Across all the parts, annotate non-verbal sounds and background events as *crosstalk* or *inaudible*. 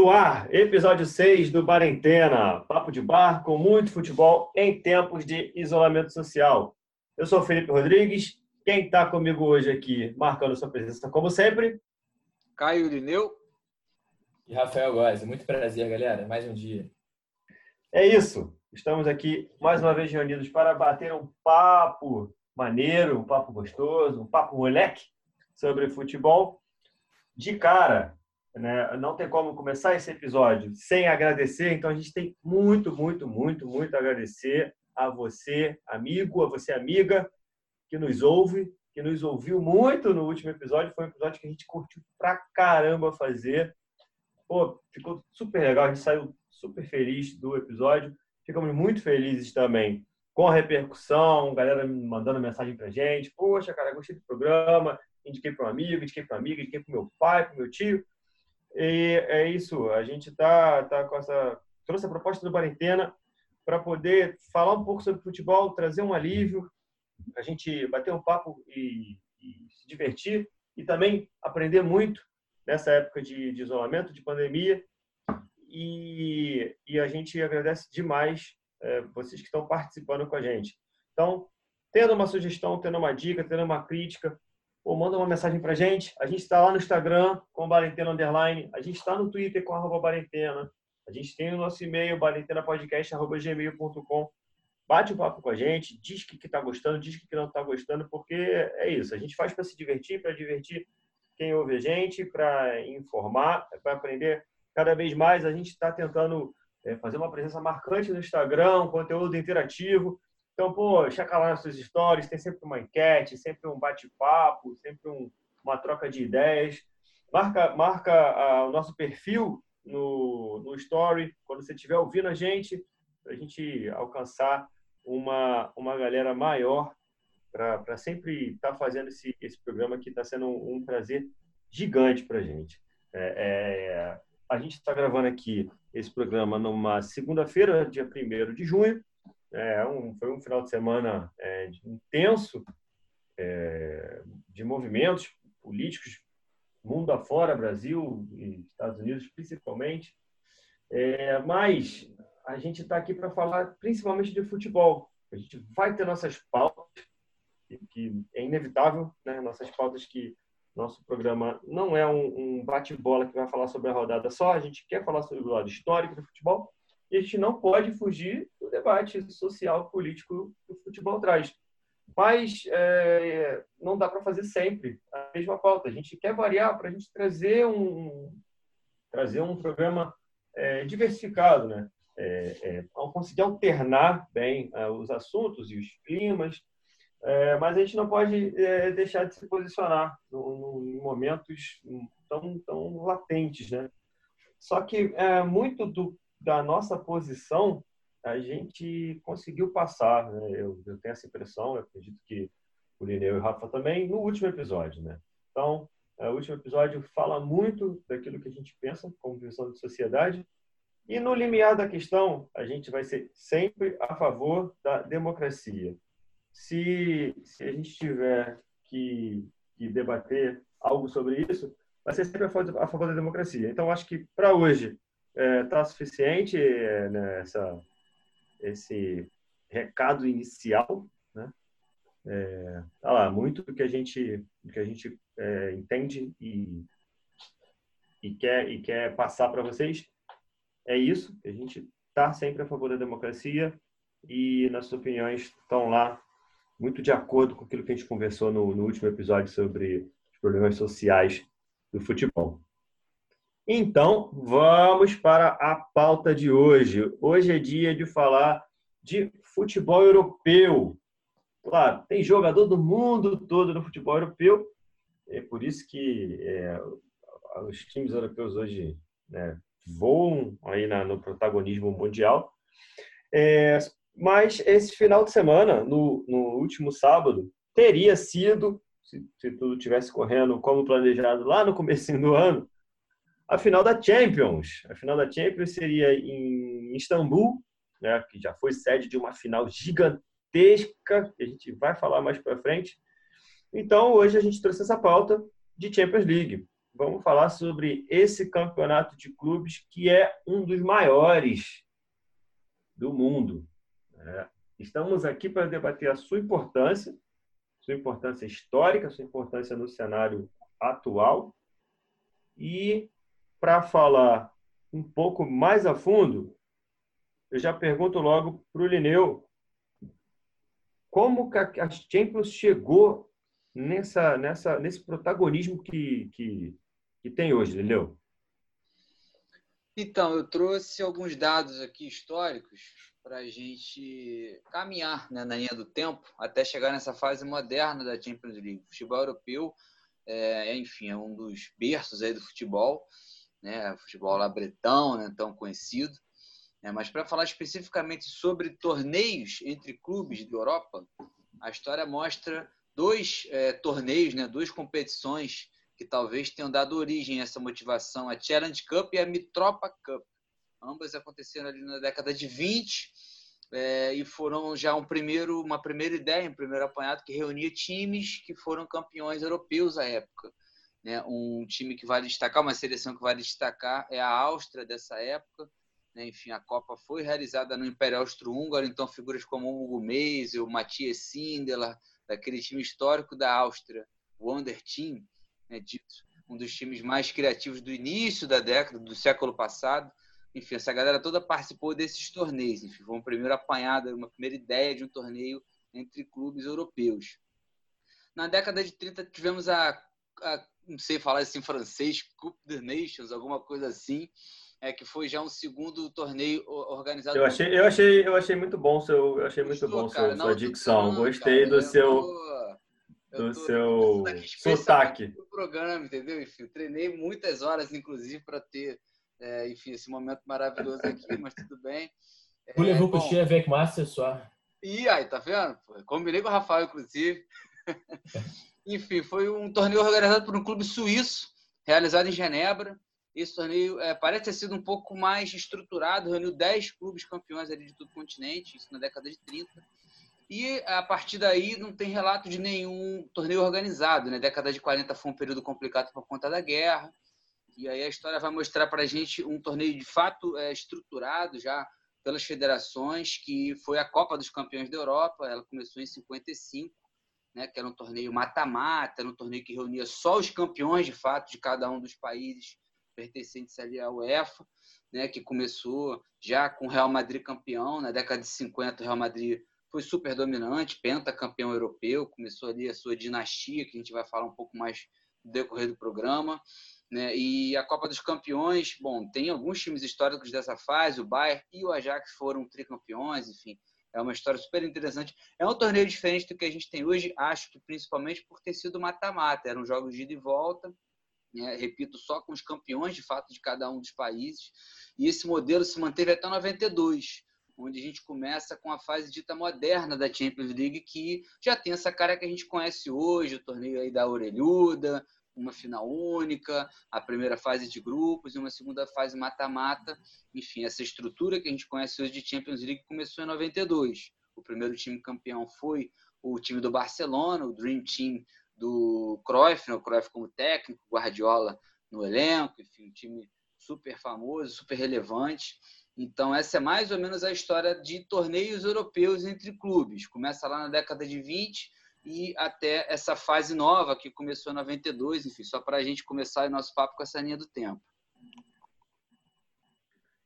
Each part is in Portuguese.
No ar, episódio 6 do Barentena, papo de bar com muito futebol em tempos de isolamento social. Eu sou o Felipe Rodrigues, quem está comigo hoje aqui, marcando sua presença como sempre? Caio Lineu. E Rafael Góes. Muito prazer, galera. Mais um dia. É isso. Estamos aqui mais uma vez reunidos para bater um papo maneiro, um papo gostoso, um papo moleque sobre futebol. De cara, né? Não tem como começar esse episódio sem agradecer, então a gente tem muito, muito, muito, muito a agradecer a você, amigo, a você, amiga, que nos ouve, que nos ouviu muito no último episódio. Foi um episódio que a gente curtiu pra caramba fazer. Pô, ficou super legal, a gente saiu super feliz do episódio. Ficamos muito felizes também com a repercussão, galera mandando mensagem pra gente. Poxa, cara, gostei do programa, indiquei para um amigo, indiquei para uma amiga, indiquei para meu pai, para meu tio. E é isso, a gente tá, tá com essa trouxe a proposta do Quarentena para poder falar um pouco sobre futebol, trazer um alívio, a gente bater um papo e, e se divertir e também aprender muito nessa época de, de isolamento, de pandemia. E, e, a gente agradece demais é, vocês que estão participando com a gente. Então, tendo uma sugestão, tendo uma dica, tendo uma crítica, ou manda uma mensagem para a gente. A gente está lá no Instagram com Barentena Underline, a gente está no Twitter com arroba Barentena, a gente tem o nosso e-mail, barentenapodcast.gmail.com. Bate um papo com a gente, diz que está gostando, diz que não está gostando, porque é isso. A gente faz para se divertir, para divertir quem ouve a gente, para informar, para aprender cada vez mais. A gente está tentando é, fazer uma presença marcante no Instagram, um conteúdo interativo. Então, pô, checa lá nas suas stories, tem sempre uma enquete, sempre um bate-papo, sempre um, uma troca de ideias. Marca, marca ah, o nosso perfil no, no Story, quando você estiver ouvindo a gente, para a gente alcançar uma, uma galera maior, para sempre estar tá fazendo esse, esse programa que está sendo um, um, prazer gigante para a gente. É, é, a gente está gravando aqui esse programa numa segunda-feira, dia 1 de junho, é, um, foi um final de semana é, intenso é, de movimentos políticos, mundo afora, Brasil e Estados Unidos principalmente. É, mas a gente está aqui para falar principalmente de futebol. A gente vai ter nossas pautas, que é inevitável, né? nossas pautas que nosso programa não é um, um bate-bola que vai falar sobre a rodada só, a gente quer falar sobre o lado histórico do futebol, e a gente não pode fugir debate social, político que o futebol traz. Mas é, não dá para fazer sempre a mesma pauta. A gente quer variar para a gente trazer um, trazer um programa é, diversificado, né? É, é, conseguir alternar bem é, os assuntos e os climas, é, mas a gente não pode deixar de se posicionar em momentos tão, tão latentes, né? Só que muito do da nossa posição, a gente conseguiu passar. Né? Eu, eu, tenho essa impressão, eu acredito que o Lineu e o Rafa também, no último episódio. Né? Então, é, o último episódio fala muito daquilo que a gente pensa como visão de sociedade. E no limiar da questão, a gente vai ser sempre a favor da democracia. Se, se a gente tiver que, que debater algo sobre isso, vai ser sempre a favor, a favor da democracia. Então, acho que para hoje está é, tá suficiente é, né, esse recado inicial, né? É, tá lá, muito do que a gente, que a gente é, entende e, e, quer, e quer passar para vocês é isso. A gente está sempre a favor da democracia e nossas opiniões estão lá muito de acordo com aquilo que a gente conversou no, no último episódio sobre os problemas sociais do futebol. Então, vamos para a pauta de hoje. Hoje é dia de falar de futebol europeu. Claro, tem jogador do mundo todo no futebol europeu, é por isso que é, os times europeus hoje né, voam aí na, no protagonismo mundial. É, mas esse final de semana, no, no último sábado, teria sido, se, se tudo tivesse correndo como planejado lá no começo do ano, a final da Champions. A final da Champions seria em Istambul, né, que já foi sede de uma final gigantesca, que a gente vai falar mais para frente. Então, hoje a gente trouxe essa pauta de Champions League. vamos falar sobre esse campeonato de clubes que é um dos maiores do mundo. Né? Estamos aqui para debater a sua importância, sua importância histórica, sua importância no cenário atual. E para falar um pouco mais a fundo, eu já pergunto logo para o Lineu como a Champions chegou nessa, nessa, nesse protagonismo que, que, que tem hoje, Lineu? Então, eu trouxe alguns dados aqui históricos para a gente caminhar né, na linha do tempo até chegar nessa fase moderna da Champions League. O futebol europeu, é, enfim, é um dos berços aí do futebol, né, futebol lá bretão, né, tão conhecido. É, mas para falar especificamente sobre torneios entre clubes da Europa, a história mostra dois é, torneios, né, duas competições que talvez tenham dado origem a essa motivação, a Challenge Cup e a Mitropa Cup. Ambas aconteceram ali na década de 20 é, e foram já um primeiro, uma primeira ideia, um primeiro apanhado que reunia times que foram campeões europeus à época. Né? Um time que vale destacar, uma seleção que vale destacar é a Áustria dessa época. Né? Enfim, a Copa foi realizada no Império Austro-Húngaro, então figuras como o Hugo o Matthias Sindelar, daquele time histórico da Áustria, o Wonder Team, né, um dos times mais criativos do início da década, do século passado. Enfim, essa galera toda participou desses torneios. Enfim, foi uma primeira apanhada, uma primeira ideia de um torneio entre clubes europeus. Na década de 30 tivemos a, a não sei falar isso em francês, Coupe des Nations, alguma coisa assim, é que foi já um segundo torneio organizado. Eu achei, eu achei, eu achei muito bom seu, eu achei muito bom cara, sua, sua dicção. Gostei cara, do seu do seu sotaque. Do programa, entendeu? Enfim, treinei muitas horas, inclusive, para ter, é, enfim, esse momento maravilhoso aqui, mas tudo bem. *laughs* Vous é, levou coucher avec moi ce soir. E aí, tá vendo? Combinei com o Rafael, inclusive. *laughs* enfim, foi um torneio organizado por um clube suíço, realizado em Genebra. Esse torneio é, parece ter sido um pouco mais estruturado, reuniu 10 clubes campeões ali de todo o continente, isso na década de 30 e a partir daí não tem relato de nenhum torneio organizado. Né? década de 40 foi um período complicado por conta da guerra. E aí a história vai mostrar para a gente um torneio de fato é, estruturado já pelas federações, que foi a Copa dos Campeões da Europa. Ela começou em 55, né, que era um torneio mata-mata, era um torneio que reunia só os campeões de fato de cada um dos países pertencentes ali à UEFA, né, que começou já com o Real Madrid campeão. Na década de 50, o Real Madrid foi super dominante, pentacampeão europeu, começou ali a sua dinastia, que a gente vai falar um pouco mais no decorrer do programa. Né? E a Copa dos Campeões, bom, tem alguns times históricos dessa fase, o Bayern e o Ajax foram tricampeões, enfim, é uma história super interessante. É um torneio diferente do que a gente tem hoje, acho que principalmente por ter sido mata-mata, eram jogos de ida e volta, né? repito, só com os campeões de fato de cada um dos países, e esse modelo se manteve até 92 onde a gente começa com a fase dita moderna da Champions League, que já tem essa cara que a gente conhece hoje, o torneio aí da orelhuda, uma final única, a primeira fase de grupos e uma segunda fase mata-mata. Enfim, essa estrutura que a gente conhece hoje de Champions League começou em 92. O primeiro time campeão foi o time do Barcelona, o Dream Team do Cruyff, né? o Cruyff como técnico, Guardiola no elenco, enfim, um time super famoso, super relevante. Então, essa é mais ou menos a história de torneios europeus entre clubes. Começa lá na década de 20 e até essa fase nova que começou em 92, enfim, só para a gente começar o nosso papo com essa linha do tempo.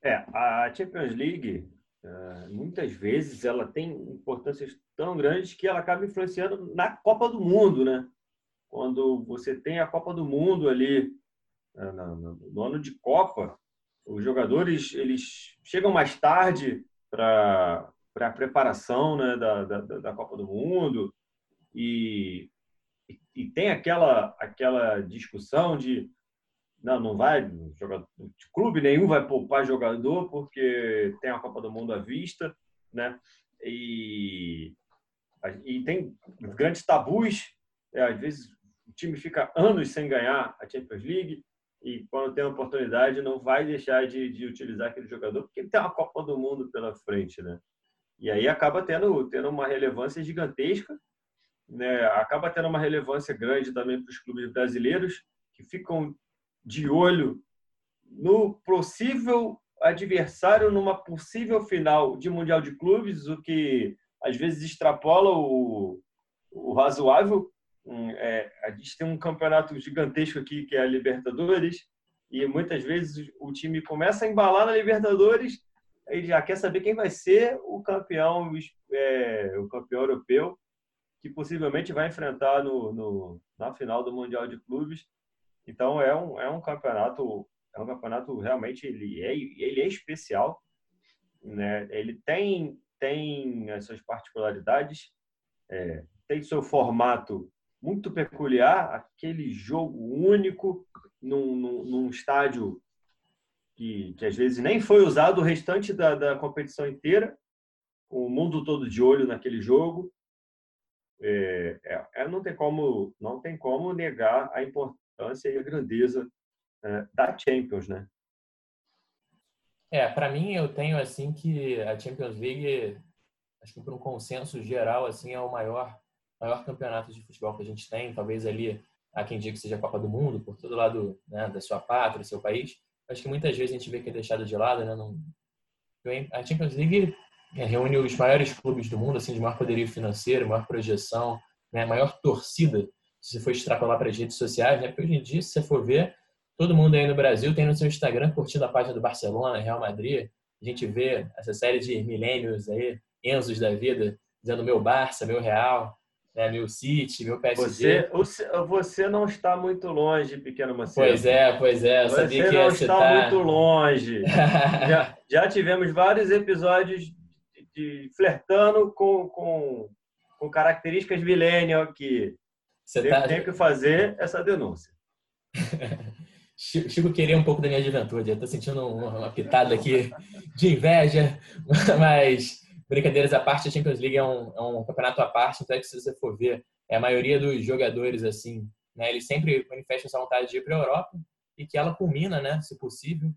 É, a Champions League, é, muitas vezes, ela tem importâncias tão grandes que ela acaba influenciando na Copa do Mundo, né? Quando você tem a Copa do Mundo ali, é, no ano de Copa, os jogadores eles chegam mais tarde para a preparação né, da, da, da, Copa do Mundo e, e, tem aquela, aquela discussão de não, não vai, jogador, clube nenhum vai poupar jogador porque tem a Copa do Mundo à vista, né? E, e tem grandes tabus, é, às vezes o time fica anos sem ganhar a Champions League, e quando tem a oportunidade não vai deixar de, de utilizar aquele jogador porque tem uma Copa do Mundo pela frente, né? E aí acaba tendo, tendo uma relevância gigantesca, né? acaba tendo uma relevância grande também para os clubes brasileiros que ficam de olho no possível adversário numa possível final de Mundial de Clubes, o que às vezes extrapola o, o razoável. É, a gente tem um campeonato gigantesco aqui, que é a Libertadores, e muitas vezes o time começa a embalar na Libertadores, e já quer saber quem vai ser o campeão, é, o campeão europeu, que possivelmente vai enfrentar no, no, na final do Mundial de Clubes. Então é um, é um campeonato é um campeonato realmente ele é ele é especial, né? Ele tem tem as suas particularidades, é, tem seu formato muito peculiar, aquele jogo único num, num, num estádio que, que, às vezes nem foi usado o restante da, da competição inteira, o mundo todo de olho naquele jogo. É, é, é não tem como não tem como negar a importância e a grandeza é, da Champions, né? É, para mim eu tenho assim que a Champions League, acho que por um consenso geral assim é o maior maior campeonato de futebol que a gente tem, talvez ali há quem diga que seja a Copa do Mundo, por todo lado né, da sua pátria, do seu país. Acho que muitas vezes a gente vê que é deixado de lado, né? Não... A Champions League reúne os maiores clubes do mundo, assim, de maior poderio financeiro, maior projeção, né, maior torcida, se você for extrapolar para as redes sociais, né? Porque hoje em dia, se você for ver, todo mundo aí no Brasil tem no seu Instagram curtindo a página do Barcelona, Real Madrid. A gente vê essa série de milênios aí, Enzos da vida, dizendo meu Barça, meu Real, né, meu City, meu PSG. Você, você não está muito longe, pequeno Macedo. Pois é, pois é. Eu você sabia que não está citar... muito longe. *laughs* já, já tivemos vários episódios de, flertando com, com, com características millennial aqui. Você tem, tá... tem que fazer essa denúncia. *laughs* Chico queria um pouco da minha juventude. Eu tô sentindo uma pitada aqui de inveja, *laughs* mas brincadeiras à parte, a Champions League é um, é um campeonato à parte, então é que se você for ver, é a maioria dos jogadores, assim, né, eles sempre manifestam essa vontade de ir para a Europa e que ela culmina, né, se possível,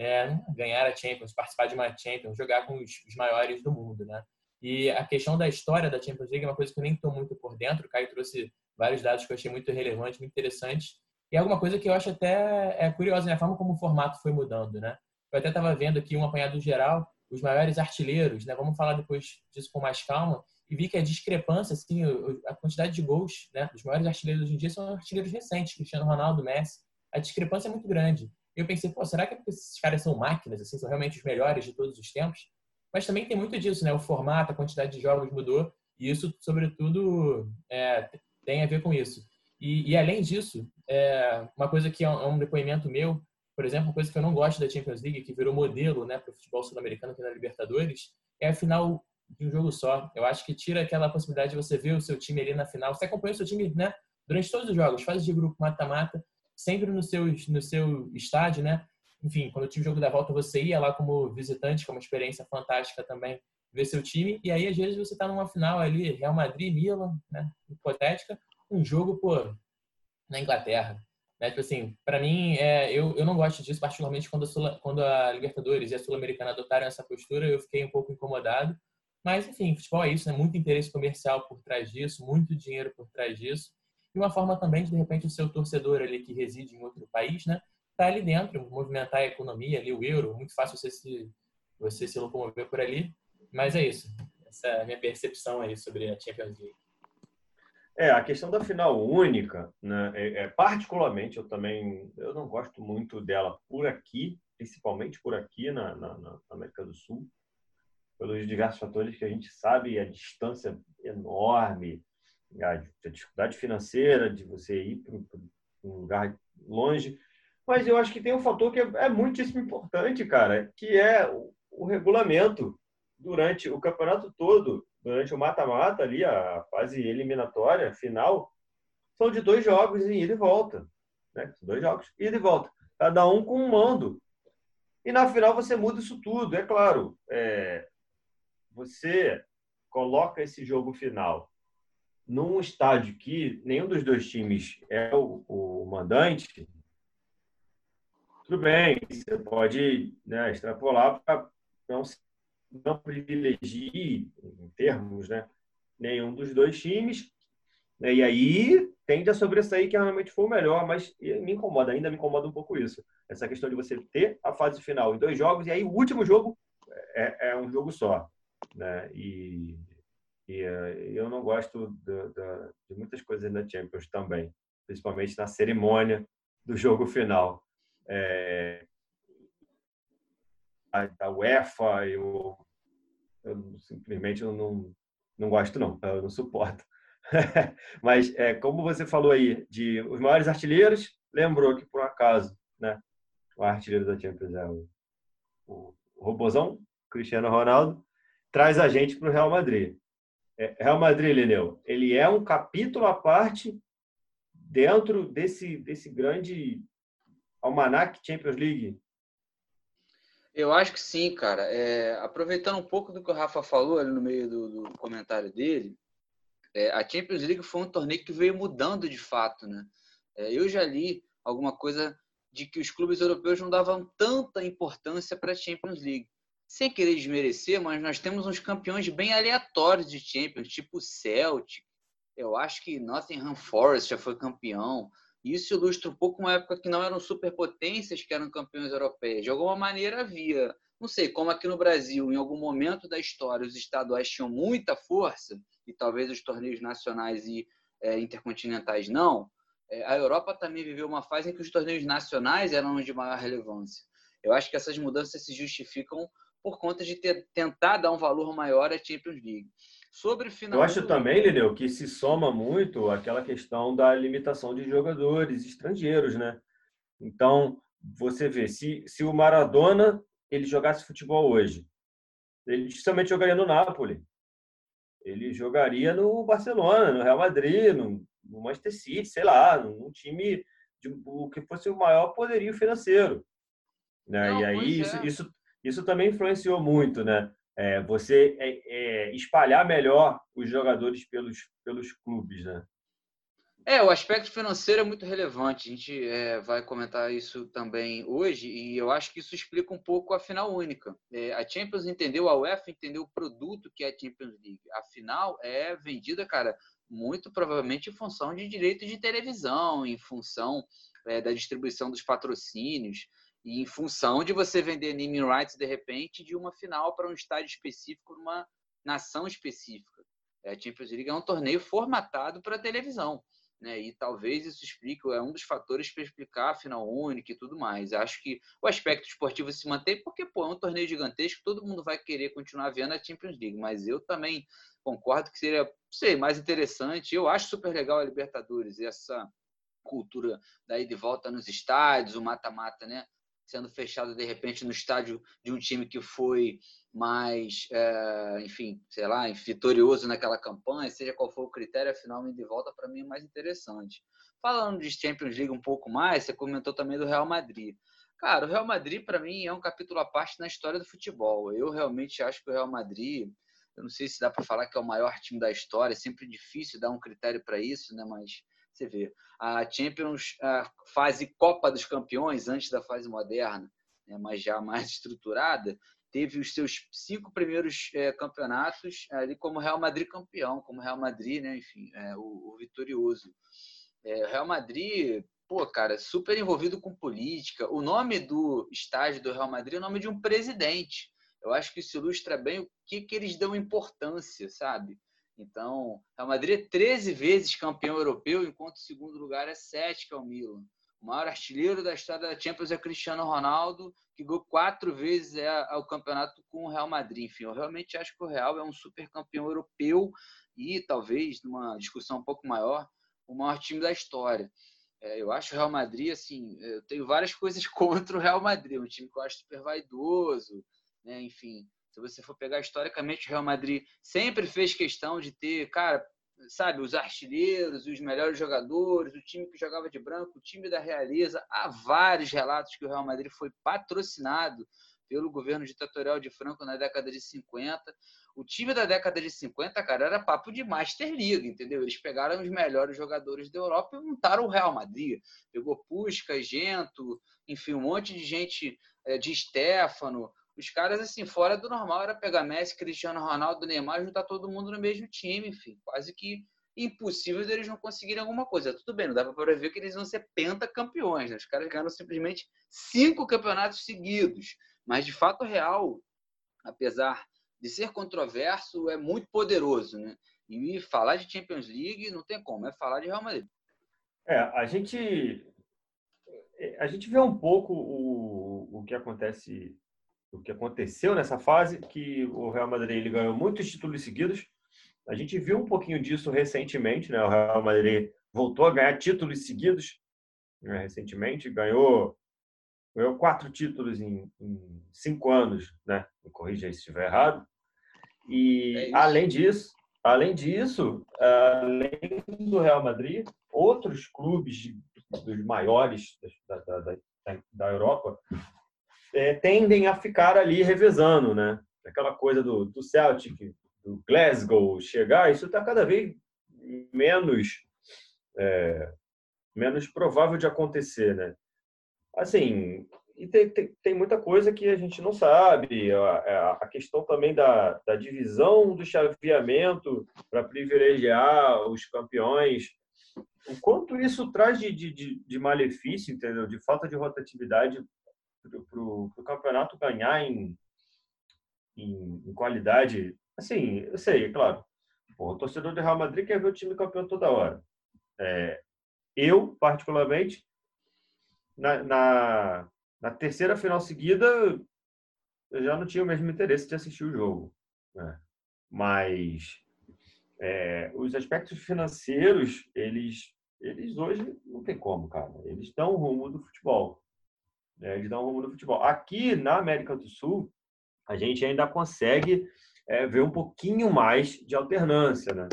é, ganhar a Champions, participar de uma Champions, jogar com os, os, maiores do mundo, né? E a questão da história da Champions League é uma coisa que eu nem estou muito por dentro. O Caio trouxe vários dados que eu achei muito relevantes, muito interessantes. E é alguma coisa que eu acho até é curiosa, né? A forma como o formato foi mudando, né? Eu até estava vendo aqui um apanhado geral, os maiores artilheiros, né? Vamos falar depois disso com mais calma. E vi que a discrepância, assim, a quantidade de gols, né? Dos maiores artilheiros hoje em dia são artilheiros recentes, Cristiano Ronaldo, Messi. A discrepância é muito grande. E eu pensei, pô, será que é porque esses caras são máquinas, assim, são realmente os melhores de todos os tempos? Mas também tem muito disso, né? O formato, a quantidade de jogos mudou. E isso, sobretudo, é, tem a ver com isso. E, e além disso, é, uma coisa que é um, é um depoimento meu, por exemplo, uma coisa que eu não gosto da Champions League, que virou modelo né, para o futebol sul-americano aqui na Libertadores, é a final de um jogo só. Eu acho que tira aquela possibilidade de você ver o seu time ali na final. Você acompanha o seu time né, durante todos os jogos, fase de grupo, mata-mata, sempre no seu, no seu estádio, né? Enfim, quando tinha o jogo da volta, você ia lá como visitante, que é uma experiência fantástica também, ver seu time. E aí, às vezes, você está numa final ali, Real Madrid, Milan, né? Hipotética, um jogo, pô, na Inglaterra. Né? Tipo assim, para mim, é, eu, eu não gosto disso, particularmente quando a, quando a Libertadores e a Sul-Americana adotaram essa postura, eu fiquei um pouco incomodado. Mas, enfim, futebol é isso, né? Muito interesse comercial por trás disso, muito dinheiro por trás disso. E uma forma também de, de repente, o seu torcedor ali que reside em outro país, né? Tá ali dentro, movimentar a economia ali, o euro, muito fácil você se, você se locomover por ali. Mas é isso. Essa é a minha percepção aí sobre a Champions League. É, a questão da final única, né, é, é, particularmente, eu também eu não gosto muito dela por aqui, principalmente por aqui na, na, na, América do Sul, pelos diversos fatores que a gente sabe, a distância enorme, a, dificuldade financeira de você ir para um lugar longe. Mas eu acho que tem um fator que é, é muitíssimo importante, cara, que é o, o regulamento durante o campeonato todo durante o mata-mata ali, a fase eliminatória final, são de dois jogos em ida e volta. Né? Dois jogos, ida e volta. Cada um com um mando. E na final você muda isso tudo. É claro, é, você coloca esse jogo final num estádio que nenhum dos dois times é o, o mandante, tudo bem, você pode né, extrapolar para não não privilegie, em termos, né, nenhum dos dois times, Né? E aí tende a sobressair que realmente foi o melhor, mas me incomoda, ainda me incomoda um pouco isso. Essa questão de você ter a fase final em dois jogos e aí o último jogo é, é um jogo só. Né? E, e uh, eu não gosto de, de, de muitas coisas na Champions também, principalmente na cerimônia do jogo final. É, a, da UEFA, eu, eu simplesmente eu não, não gosto, não, eu não suporto. *laughs* Mas, é, como você falou aí, de os maiores artilheiros, lembrou que, por acaso, né, o artilheiro da Champions é o, o Robozão, Cristiano Ronaldo, traz a gente para o Real Madrid. É, Real Madrid, Lineu, ele é um capítulo à parte dentro desse, desse grande almanac Champions League eu acho que sim, cara. É, aproveitando um pouco do que o Rafa falou ali no meio do, do comentário dele, é, a Champions League foi um torneio que veio mudando de fato, né? É, eu já li alguma coisa de que os clubes europeus não davam tanta importância para a Champions League. Sem querer desmerecer, mas nós temos uns campeões bem aleatórios de Champions, tipo Celtic. Eu acho que Nottingham Forest já foi campeão. Isso ilustra um pouco uma época que não eram superpotências que eram campeões europeias. De alguma maneira havia, não sei, como aqui no Brasil, em algum momento da história, os estaduais tinham muita força, e talvez os torneios nacionais e é, intercontinentais não, é, a Europa também viveu uma fase em que os torneios nacionais eram de maior relevância. Eu acho que essas mudanças se justificam por conta de ter, tentar dar um valor maior à Champions League. Sobre final. Eu acho também, Lineu, que se soma muito aquela questão da limitação de jogadores estrangeiros, né? Então, você vê, se, se o Maradona ele jogasse futebol hoje, ele dificilmente jogaria no Napoli. Ele jogaria no Barcelona, no Real Madrid, no, no Manchester City, sei lá, num time de o que fosse o maior poderio financeiro. Né? Não, e aí isso, é. isso, isso também influenciou muito, né? é, você é, é, espalhar melhor os jogadores pelos, pelos clubes, né? É, o aspecto financeiro é muito relevante. A gente é, vai comentar isso também hoje e eu acho que isso explica um pouco a final única. É, a Champions entendeu, a UEFA entendeu o produto que é a Champions League. A final é vendida, cara, muito provavelmente em função de direitos de televisão, em função é, da distribuição dos patrocínios e em função de você vender naming rights de repente de uma final para um estádio específico, numa nação específica. É, a Champions League é um torneio formatado para televisão. Né? E talvez isso explique, é um dos fatores para explicar a final única e tudo mais. Acho que o aspecto esportivo se mantém porque pô, é um torneio gigantesco, todo mundo vai querer continuar vendo a Champions League, mas eu também concordo que seria sei, mais interessante. Eu acho super legal a Libertadores, essa cultura daí de volta nos estádios, o mata-mata, né? Sendo fechado de repente no estádio de um time que foi mais, é, enfim, sei lá, vitorioso naquela campanha, seja qual for o critério, afinal, de volta para mim é mais interessante. Falando de Champions League um pouco mais, você comentou também do Real Madrid. Cara, o Real Madrid, para mim, é um capítulo à parte na história do futebol. Eu realmente acho que o Real Madrid, eu não sei se dá para falar que é o maior time da história, é sempre difícil dar um critério para isso, né? Mas você vê, a Champions, a fase Copa dos Campeões, antes da fase moderna, né, mas já *laughs* mais estruturada, teve os seus cinco primeiros é, campeonatos ali como Real Madrid campeão, como Real Madrid, né, enfim, é, o, o, vitorioso. É, Real Madrid, pô, cara, super envolvido com política. O nome do estádio do Real Madrid é o nome de um presidente. Eu acho que isso ilustra bem o que, que eles dão importância, sabe? Então, Real Madrid é 13 vezes campeão europeu, enquanto o segundo lugar é 7, que é o Milan. O maior artilheiro da história da Champions é Cristiano Ronaldo, que ganhou quatro vezes é, o campeonato com o Real Madrid. Enfim, eu realmente acho que o Real é um super campeão europeu e, talvez, numa discussão um pouco maior, o maior time da história. É, eu acho o Real Madrid, assim, eu tenho várias coisas *laughs* contra o Real Madrid, um time que eu acho super vaidoso, né? enfim, se você for pegar historicamente, o Real Madrid sempre fez questão de ter, cara, sabe, os artilheiros, os melhores jogadores, o time que jogava de branco, o time da Realeza. Há vários relatos que o Real Madrid foi patrocinado pelo governo ditatorial de Franco na década de 50. O time da década de 50, cara, era papo de Master League, entendeu? Eles pegaram os melhores jogadores da Europa e montaram o Real Madrid. Pegou Puskas, Gento, enfim, um monte de gente eh, de Stefano, os caras, assim, fora do normal era pegar Messi, Cristiano Ronaldo, Neymar, juntar todo mundo no mesmo time, enfim. Quase que impossível deles não conseguirem alguma coisa. Tudo bem, não dá para prever que eles vão ser pentacampeões. Né? Os caras ganharam simplesmente cinco campeonatos seguidos. Mas, de fato, real, apesar de ser controverso, é muito poderoso. Né? E falar de Champions League não tem como, é falar de Real Madrid. É, a gente a gente vê um pouco o, o que acontece o que aconteceu nessa fase que o Real Madrid ele ganhou muitos títulos seguidos. A gente viu um pouquinho disso recentemente né? O Real Madrid voltou a ganhar títulos seguidos né, recentemente. Ganhou ganhou quatro títulos em, em cinco anos né? Me corrija se estiver errado. E é além disso além disso além do Real Madrid outros clubes dos maiores da, da, da, da Europa, é, tendem a ficar ali revezando, né? Aquela coisa do, do Celtic, do Glasgow chegar, isso está cada vez menos é, menos provável de acontecer, né? Assim, e tem, tem, tem, muita coisa que a gente não sabe. A, a questão também da, da divisão do chaveamento para privilegiar os campeões o quanto isso traz de, de, de malefício, entendeu? De falta de rotatividade para o campeonato ganhar em, em, em, qualidade. Assim, eu sei, é claro. o torcedor do Real Madrid quer ver o time campeão toda hora. É, eu, particularmente, na, na, na, terceira final seguida, eu já não tinha o mesmo interesse de assistir o jogo. Né? Mas é, os aspectos financeiros, eles, eles hoje não tem como, cara. Eles dão o rumo do futebol. Né? Eles dão o rumo do futebol. Aqui na América do Sul, a gente ainda consegue é, ver um pouquinho mais de alternância, né?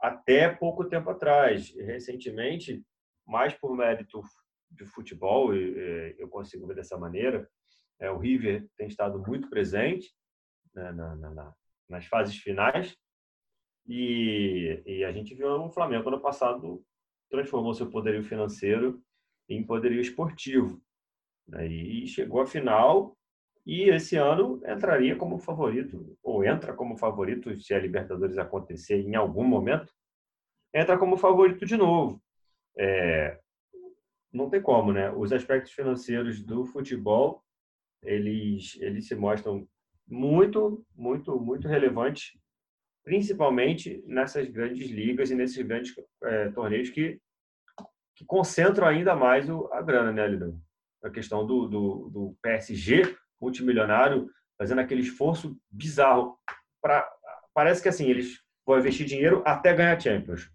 Até pouco tempo atrás, recentemente, mais por mérito de futebol, eu consigo ver dessa maneira, é, o River tem estado muito presente né, na, na, nas fases finais e, e a gente viu o Flamengo ano passado transformou seu poderio financeiro em poderio esportivo. Né? E chegou à final e esse ano entraria como favorito, ou entra como favorito, se a Libertadores acontecer em algum momento, entra como favorito de novo. É, não tem como, né? Os aspectos financeiros do futebol, eles, eles se mostram muito, muito, muito relevantes principalmente nessas grandes ligas e nesses grandes é, torneios que, que concentram ainda mais o, a grana, né, Lidão? A questão do, do, do, PSG multimilionário fazendo aquele esforço bizarro. Pra, parece que assim, eles vão investir dinheiro até ganhar Champions.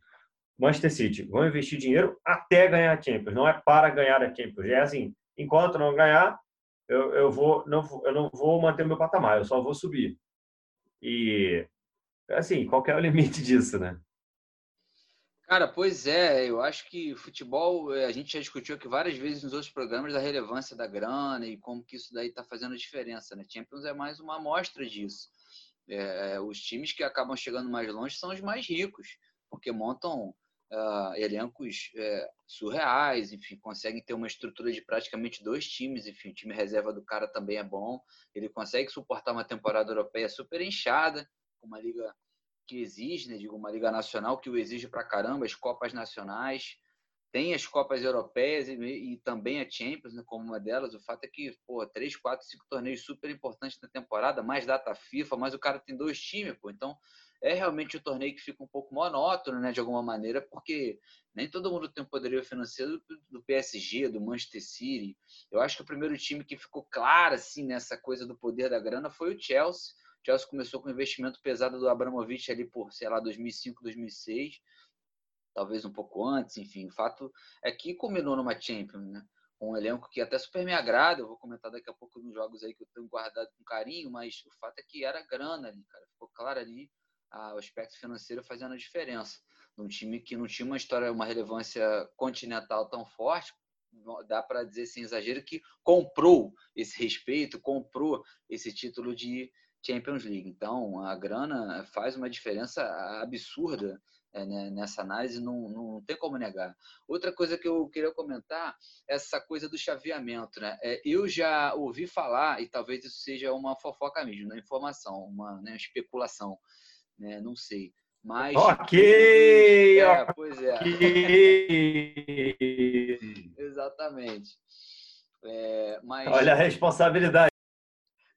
Manchester City vão investir dinheiro até ganhar Champions, não é para ganhar a Champions. É assim, enquanto não ganhar, eu, eu, vou, não, eu não vou manter meu patamar, eu só vou subir. E assim, qual é o *laughs* limite disso, né? Cara, pois é, eu acho que futebol, eh, a gente já discutiu aqui várias vezes nos outros programas da relevância da grana e como que isso daí está fazendo diferença, né? Champions é mais uma amostra disso. É, os times que acabam chegando mais longe são os mais ricos, porque montam uh, elencos é, surreais, enfim, conseguem ter uma estrutura de praticamente dois times, enfim, o time reserva do cara também é bom, ele consegue suportar uma temporada europeia super inchada, uma liga que exige, né, digo, uma liga nacional que o exige para caramba, as Copas Nacionais, tem as Copas Europeias e, e também a Champions, né, como uma delas. O fato é que, pô, três, quatro, cinco torneios super importantes na temporada, mais data FIFA, mas o cara tem dois times, pô. Então, é realmente um torneio que fica um pouco monótono, né, de alguma maneira, porque nem todo mundo tem o poderio financeiro do PSG, do Manchester City. Eu acho que o primeiro time que ficou claro, assim, nessa coisa do poder da grana foi o Chelsea Chelsea começou com um investimento pesado do Abramovich ali por, sei lá, 2005, 2006, talvez um pouco antes, enfim. O fato é que combinou numa Champions, né? Um elenco que até super me agrada, eu vou comentar daqui a pouco nos jogos aí que eu tenho guardado com carinho, mas o fato é que era grana ali, cara. Ficou claro ali o aspecto financeiro fazendo a diferença. Num time que não tinha uma história, uma relevância continental tão forte, dá para dizer sem exagero que comprou esse respeito, comprou esse título de Champions League. Então, a grana faz uma diferença absurda é, né, nessa análise, não, não tem como negar. Outra coisa que eu queria comentar é essa coisa do chaveamento. Né? É, eu já ouvi falar, e talvez isso seja uma fofoca mesmo, uma informação, uma né, especulação, né, não sei, Mas. Ok! É, pois é. Ok. *laughs* Exatamente. É, mas... Olha a responsabilidade.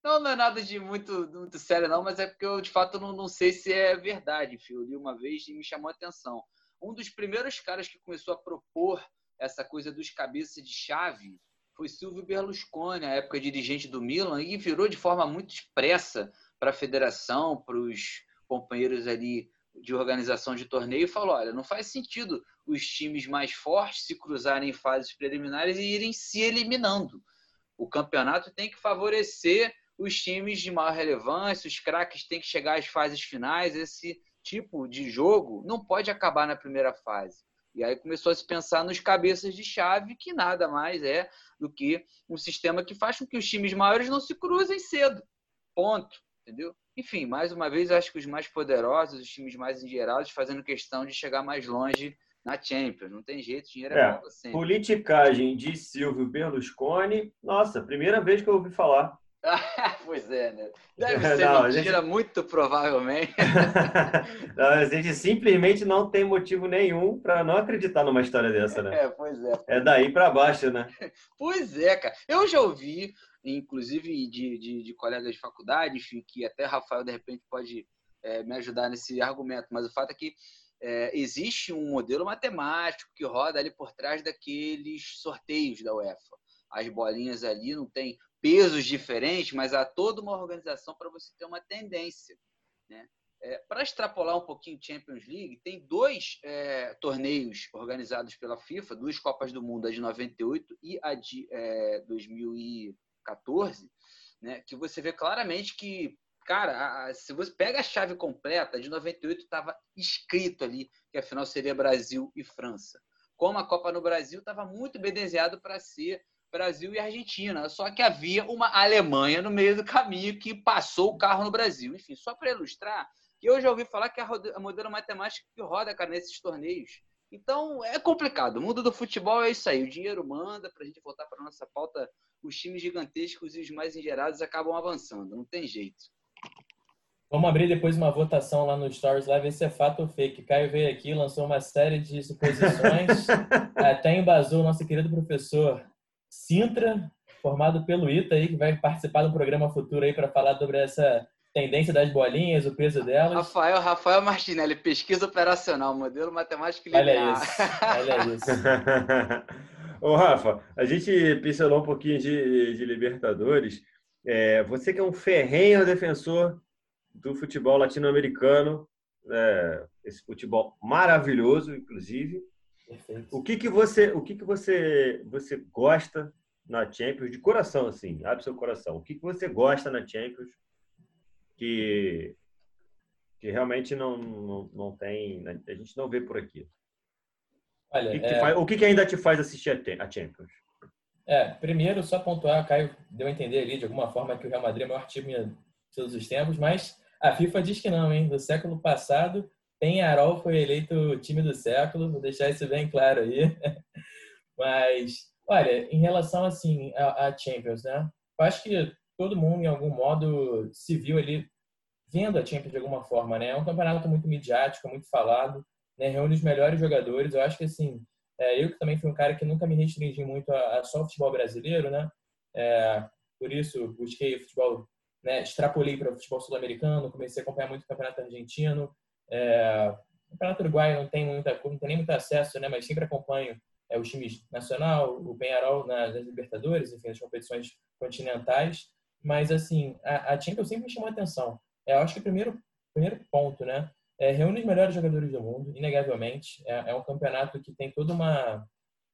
Não, não é nada de muito, muito sério, não, mas é porque eu, de fato, não, não sei se é verdade. Enfim, eu li uma vez e me chamou a atenção. Um dos primeiros caras que começou a propor essa coisa dos cabeças de chave foi Silvio Berlusconi, na época dirigente do Milan, e virou de forma muito expressa para a federação, para os companheiros ali de organização de torneio, e falou: olha, não faz sentido os times mais fortes se cruzarem em fases preliminares e irem se eliminando. O campeonato tem que favorecer os times de maior relevância, os craques têm que chegar às fases finais. Esse tipo de jogo não pode acabar na primeira fase. E aí começou a se pensar nos cabeças de chave, que nada mais é do que um sistema que faz com que os times maiores não se cruzem cedo. Ponto. Entendeu? Enfim, mais uma vez, acho que os mais poderosos, os times mais endinheirados, fazendo questão de chegar mais longe na Champions. Não tem jeito, dinheiro é, é bom sempre. Politicagem de Silvio Berlusconi. Nossa, primeira vez que eu ouvi falar. *laughs* pois é, né? Deve *laughs* ser não, mentira, gente... muito provavelmente. *laughs* não, a gente simplesmente não tem motivo nenhum para não acreditar numa história dessa, né? É, pois é. É daí para baixo, né? Pois é, cara. Eu já ouvi, inclusive de, de, de colegas de faculdade, enfim, que até Rafael, de repente, pode é, me ajudar nesse argumento, mas o fato é que é, existe um modelo matemático que roda ali por trás daqueles sorteios da UEFA. As bolinhas ali não tem pesos diferentes, mas há toda uma organização para você ter uma tendência. Né? É, para extrapolar um pouquinho Champions League, tem dois é, torneios organizados pela FIFA, duas Copas do Mundo, a de 98 e a de é, 2014, né, que você vê claramente que cara, a, se você pega a chave completa, de 98 estava escrito ali que a final seria Brasil e França. Como a Copa no Brasil estava muito bem desenhado para ser Brasil e Argentina, só que havia uma Alemanha no meio do caminho que passou o carro no Brasil. Enfim, só para ilustrar, que eu já ouvi falar que a modelo matemática que roda, cara, nesses torneios. Então, é complicado. O mundo do futebol é isso aí. O dinheiro manda, para a gente voltar para nossa pauta, os times gigantescos e os mais engerados acabam avançando. Não tem jeito. Vamos abrir depois uma votação lá no Stories, lá ver se é fato ou fake. Caio veio aqui, lançou uma série de suposições, *laughs* até embasou o nosso querido professor Sintra, formado pelo ITA aí, que vai participar do programa futuro aí para falar sobre essa tendência das bolinhas, o peso delas. Rafael, Rafael Martinelli, pesquisa operacional, modelo matemático linear. Olha isso, olha isso. *laughs* Ô, Rafa, a gente pincelou um pouquinho de, de Libertadores. É, você que é um ferrenho defensor do futebol latino-americano, é, esse futebol maravilhoso, inclusive. Perfeito. O que que você, o que que você, você gosta na Champions de coração assim? Abre seu coração. O que que você gosta na Champions que que realmente não, não, não tem, a gente não vê por aqui. Olha, o, que, que é... faz, o que, que ainda te faz assistir a Champions? É, primeiro, só pontuar, Caio deu a entender ali de alguma forma que o Real Madrid é o maior time de todos os tempos, mas a FIFA diz que não, hein? Do século passado, Penharol foi eleito time do século, vou deixar isso bem claro aí. *laughs* Mas, olha, em relação assim a, Champions, né? Eu acho que todo mundo, em algum modo, se viu ali vendo a Champions de alguma forma, né? É um campeonato muito midiático, muito falado, né? Reúne os melhores jogadores. Eu acho que, assim, é, eu que também fui um cara que nunca me restringi muito a, a só futebol brasileiro, né? É, por isso, busquei futebol né, extrapolei para o futebol sul-americano, comecei a acompanhar muito o campeonato argentino. É, o campeonato uruguaio não tem, muita, não tem nem muito acesso, né, mas sempre acompanho é, os times nacional, o Penharol nas, nas Libertadores, enfim, as competições continentais. Mas, assim, a, a Champions sempre me chamou a atenção. É, eu acho que o primeiro, primeiro ponto, né, é, reúne os melhores jogadores do mundo, inegavelmente. É, é um campeonato que tem toda uma,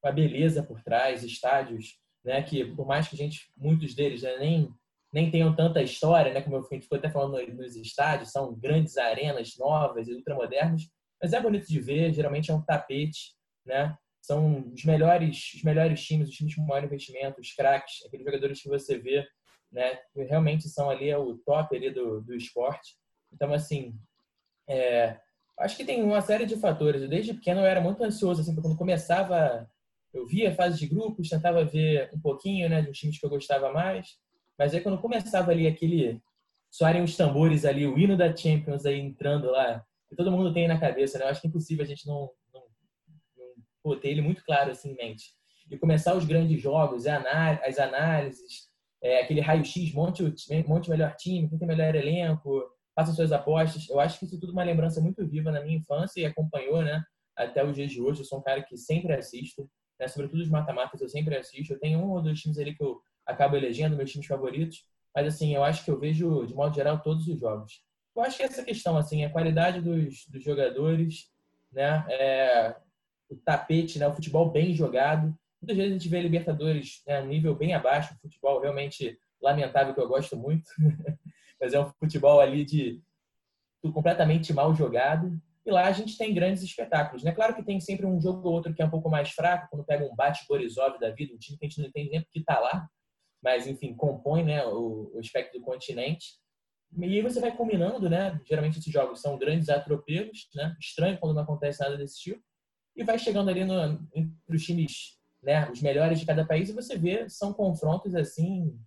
uma beleza por trás, estádios, né, que por mais que a gente, muitos deles né, nem nem tenham tanta história, né? Como eu ficou até falando nos estádios, são grandes arenas novas e ultramodernas, mas é bonito de ver, geralmente é um tapete, né? São os melhores, os melhores times, os times com maior investimento, os craques, aqueles jogadores que você vê, né? Que realmente são ali é o top ali do, do esporte. Então, assim, é, acho que tem uma série de fatores. Desde pequeno eu era muito ansioso, assim, quando começava, eu via a fase de grupos, tentava ver um pouquinho, né, dos times que eu gostava mais. Mas aí quando começava ali aquele soarem os tambores ali, o hino da Champions aí entrando lá, que todo mundo tem na cabeça, né? Eu acho que é impossível a gente não, não, não pô, ter ele muito claro assim em mente. E começar os grandes jogos, as análises, é, aquele raio-x, monte, monte melhor time, quem tem melhor elenco, faça suas apostas. Eu acho que isso é tudo uma lembrança muito viva na minha infância e acompanhou, né? Até os dias de hoje. Eu sou um cara que sempre assisto, né? sobretudo os mata-matas, eu sempre assisto. Eu tenho um ou dois times ali que eu acabo elegendo, meus times favoritos. Mas, assim, eu acho que eu vejo, de modo geral, todos os jogos. Eu acho que essa questão, assim, a qualidade dos, dos jogadores, né? É, o tapete, né? O futebol bem jogado. Muitas vezes a gente vê Libertadores né, um nível bem abaixo, futebol realmente lamentável que eu gosto muito, *laughs* mas é um futebol ali de completamente mal jogado. E lá a gente tem grandes espetáculos. Né? Claro que tem sempre um jogo ou outro que é um pouco mais fraco, quando pega um bate Borisov da vida, um time que a gente não entende nem porque está lá, mas enfim, compõe né, o, o espectro do continente. E aí você vai combinando, né? Geralmente esses jogos são grandes atropelos, né? Estranho quando não acontece nada desse tipo. E vai chegando ali no, entre os times né, os melhores de cada país, e você vê, são confrontos assim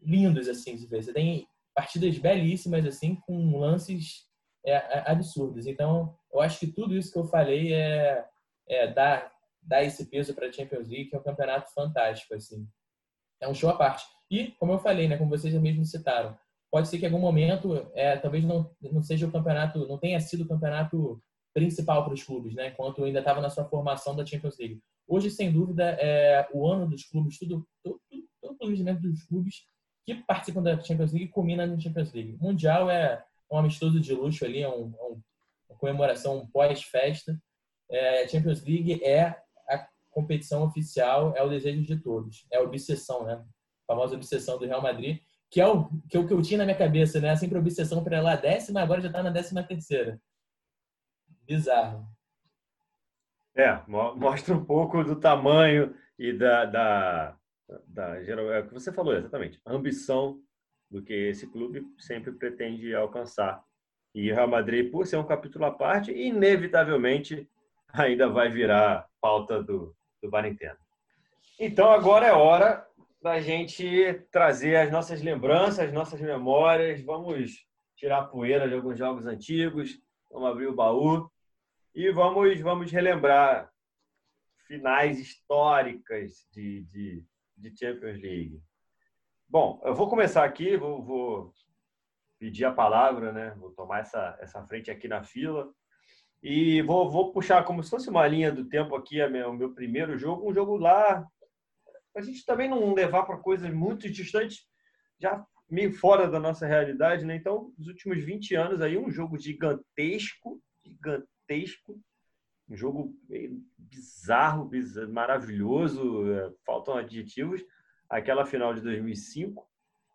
lindos assim. Você tem partidas belíssimas assim com lances é, absurdos. Então, eu acho que tudo isso que eu falei é, é dar, dar esse peso para a Champions League, que é um campeonato fantástico assim. É um show à parte. E, como eu falei, né, como vocês mesmo citaram, pode ser que em algum momento, é, talvez não, não seja o campeonato, não tenha sido o campeonato principal para os clubes, né, enquanto ainda estava na sua formação da Champions League. Hoje, sem dúvida, é o ano dos clubes, tudo, todo, todo o planejamento dos clubes que participam da Champions League culmina na Champions League. O Mundial é um amistoso de luxo ali, é um, é um, uma comemoração pós-festa. É, Champions League é competição oficial, é o desejo de todos, é a obsessão, né? A famosa obsessão do Real Madrid, que é o que, é que eu tinha na minha cabeça, né? Sempre obsessão para lá décima, agora já está na décima terceira. Bizarro. É, mostra um pouco do tamanho e da, da, da é o que você falou exatamente, a ambição do que esse clube sempre pretende alcançar. E o Real Madrid, por ser um capítulo à parte, inevitavelmente ainda vai virar pauta do, do Bar Nintendo. Então agora é hora da gente trazer as nossas lembranças, as nossas memórias. Vamos tirar a poeira de alguns jogos antigos, vamos abrir o baú e vamos, vamos relembrar finais históricas de, de, de Champions League. Bom, eu vou começar aqui, vou, vou, pedir a palavra, né? Vou tomar essa, essa frente aqui na fila. E vou, vou puxar como se fosse uma linha do tempo aqui, o meu primeiro jogo, um jogo lá. A gente também não levar para coisas muito distantes, já meio fora da nossa realidade, né? Então, nos últimos 20 anos aí, um jogo gigantesco, gigantesco um jogo bizarro, bizarro maravilhoso, é, faltam adjetivos. Aquela final de 2005,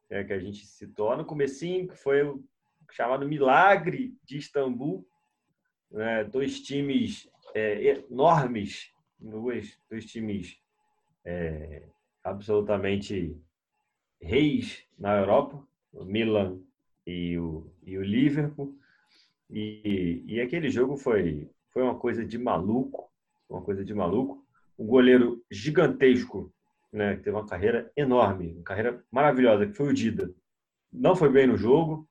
é, que a gente citou no comecinho, que foi o chamado Milagre de Istambul, né? dois times é, enormes, dois, dois times é, absolutamente reis na Europa, o Milan e o, e o Liverpool. E, e aquele jogo foi, foi uma coisa de maluco, uma coisa de maluco. Um goleiro gigantesco, né, que teve uma carreira enorme, uma carreira maravilhosa, que foi o Dida. Não foi bem no jogo,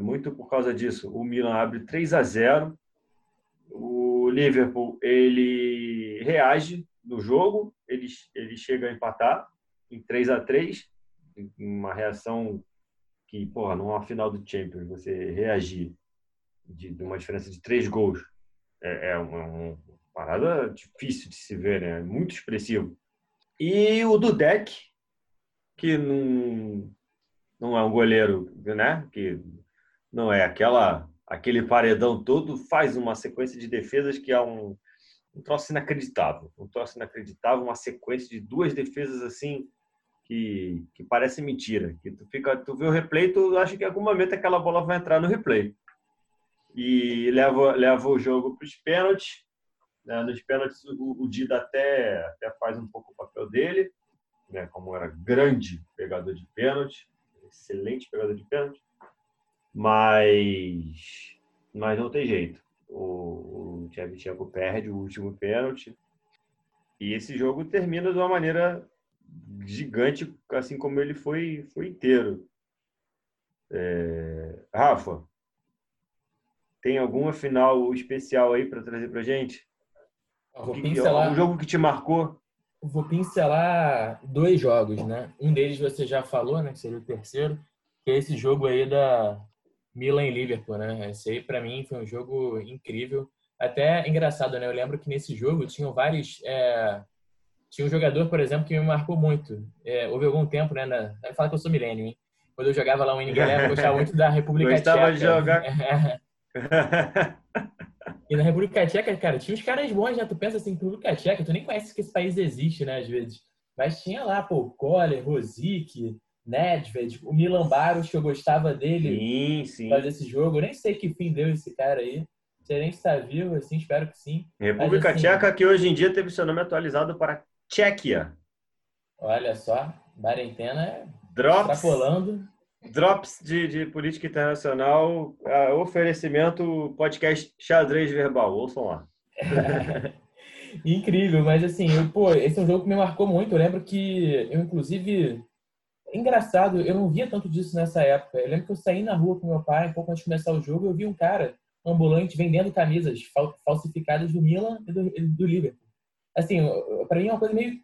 muito por causa disso. O Milan abre 3 a 0. O Liverpool ele reage no jogo, ele, ele chega a empatar em 3 a 3 uma reação que, porra, numa final do Champions, você reagir de, de uma diferença de três gols. É, é uma, uma, parada difícil de se ver, né? Muito expressivo. E o Dudek, que não, não é um goleiro, né? Que não é aquela aquele paredão todo, faz uma sequência de defesas que é um, um troço inacreditável. Um troço inacreditável, uma sequência de duas defesas assim que, que parece mentira. Que tu fica, tu vê o replay, tu acha que em algum momento aquela bola vai entrar no replay e leva, leva o jogo para os pênaltis. Né? Nos pênaltis, o, o Dida até, até faz um pouco o papel dele, né? como era grande pegador de pênalti, excelente pegador de pênalti, mas, mas não tem jeito. O, o Tchevchenko perde o último pênalti e esse jogo termina de uma maneira gigante, assim como ele foi, foi inteiro. É... Rafa, tem alguma final especial aí para trazer para gente? Vou pincelar... Um jogo que te marcou? Vou pincelar dois jogos, né? Um deles você já falou, né? Que seria o terceiro, que é esse jogo aí da Milan e Liverpool, né? Esse aí para mim foi um jogo incrível. Até engraçado, né? Eu lembro que nesse jogo tinham vários. É... Tinha um jogador, por exemplo, que me marcou muito. É, houve algum tempo, né? Na... Fala que eu sou milênio, hein? Quando eu jogava lá o Inglaterra, eu gostava muito da República Gostava Tcheca. de jogar. *laughs* *laughs* e na República Tcheca, cara, tinha uns caras bons, né? Tu pensa assim, República Tcheca, tu nem conhece que esse país existe, né? Às vezes. Mas tinha lá, pô, Kohler, Rosic, Nedved, o Milan Baros, que eu gostava dele sim, sim. fazer esse jogo. Eu nem sei que fim deu esse cara aí. Você nem está vivo, assim, espero que sim. República Mas, assim, Tcheca, que hoje em dia teve seu nome atualizado para Tchequia. Olha só, Barentena é Drops, extrapolando. Drops de, de política internacional, uh, oferecimento podcast xadrez verbal. Ouçam lá. *laughs* Incrível, mas assim, eu, pô, esse é um jogo que me marcou muito. Eu lembro que eu, inclusive, engraçado, eu não via tanto disso nessa época. Eu lembro que eu saí na rua com meu pai, um pouco antes de começar o jogo, eu vi um cara ambulante vendendo camisas falsificadas do Milan e do, do Liverpool. Assim, para mim é uma coisa meio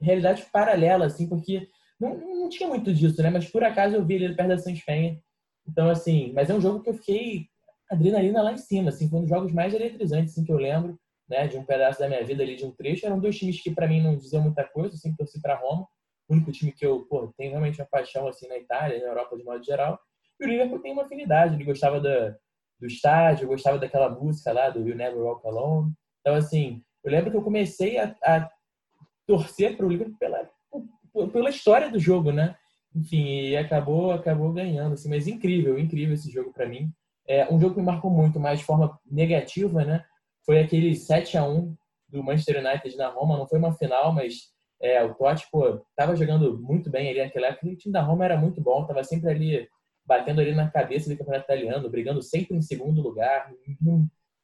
realidade paralela, assim, porque não, não tinha muito disso, né? Mas por acaso eu vi ele perto da Santos Penha. Então, assim, mas é um jogo que eu fiquei adrenalina lá em cima, assim, foi um dos jogos mais eletrizantes, assim, que eu lembro, né? De um pedaço da minha vida ali, de um trecho. Eram dois times que para mim não diziam muita coisa, assim, torci para Roma. O único time que eu, pô, tenho realmente uma paixão, assim, na Itália, na Europa de modo geral. E o Liverpool tem uma afinidade, ele gostava da, do estádio, eu gostava daquela música lá do You Never Walk Alone. Então, assim, eu lembro que eu comecei a, a torcer para o Liverpool pela, pela história do jogo, né? Enfim, e acabou, acabou ganhando, assim, mas incrível, incrível esse jogo para mim. É um jogo que me marcou muito, mas de forma negativa, né? Foi aquele 7 a 1 do Manchester United na Roma, não foi uma final, mas é, o Totti, pô, tava jogando muito bem ali naquela época, o time da Roma era muito bom, tava sempre ali batendo ali na cabeça do campeonato italiano, brigando sempre em segundo lugar,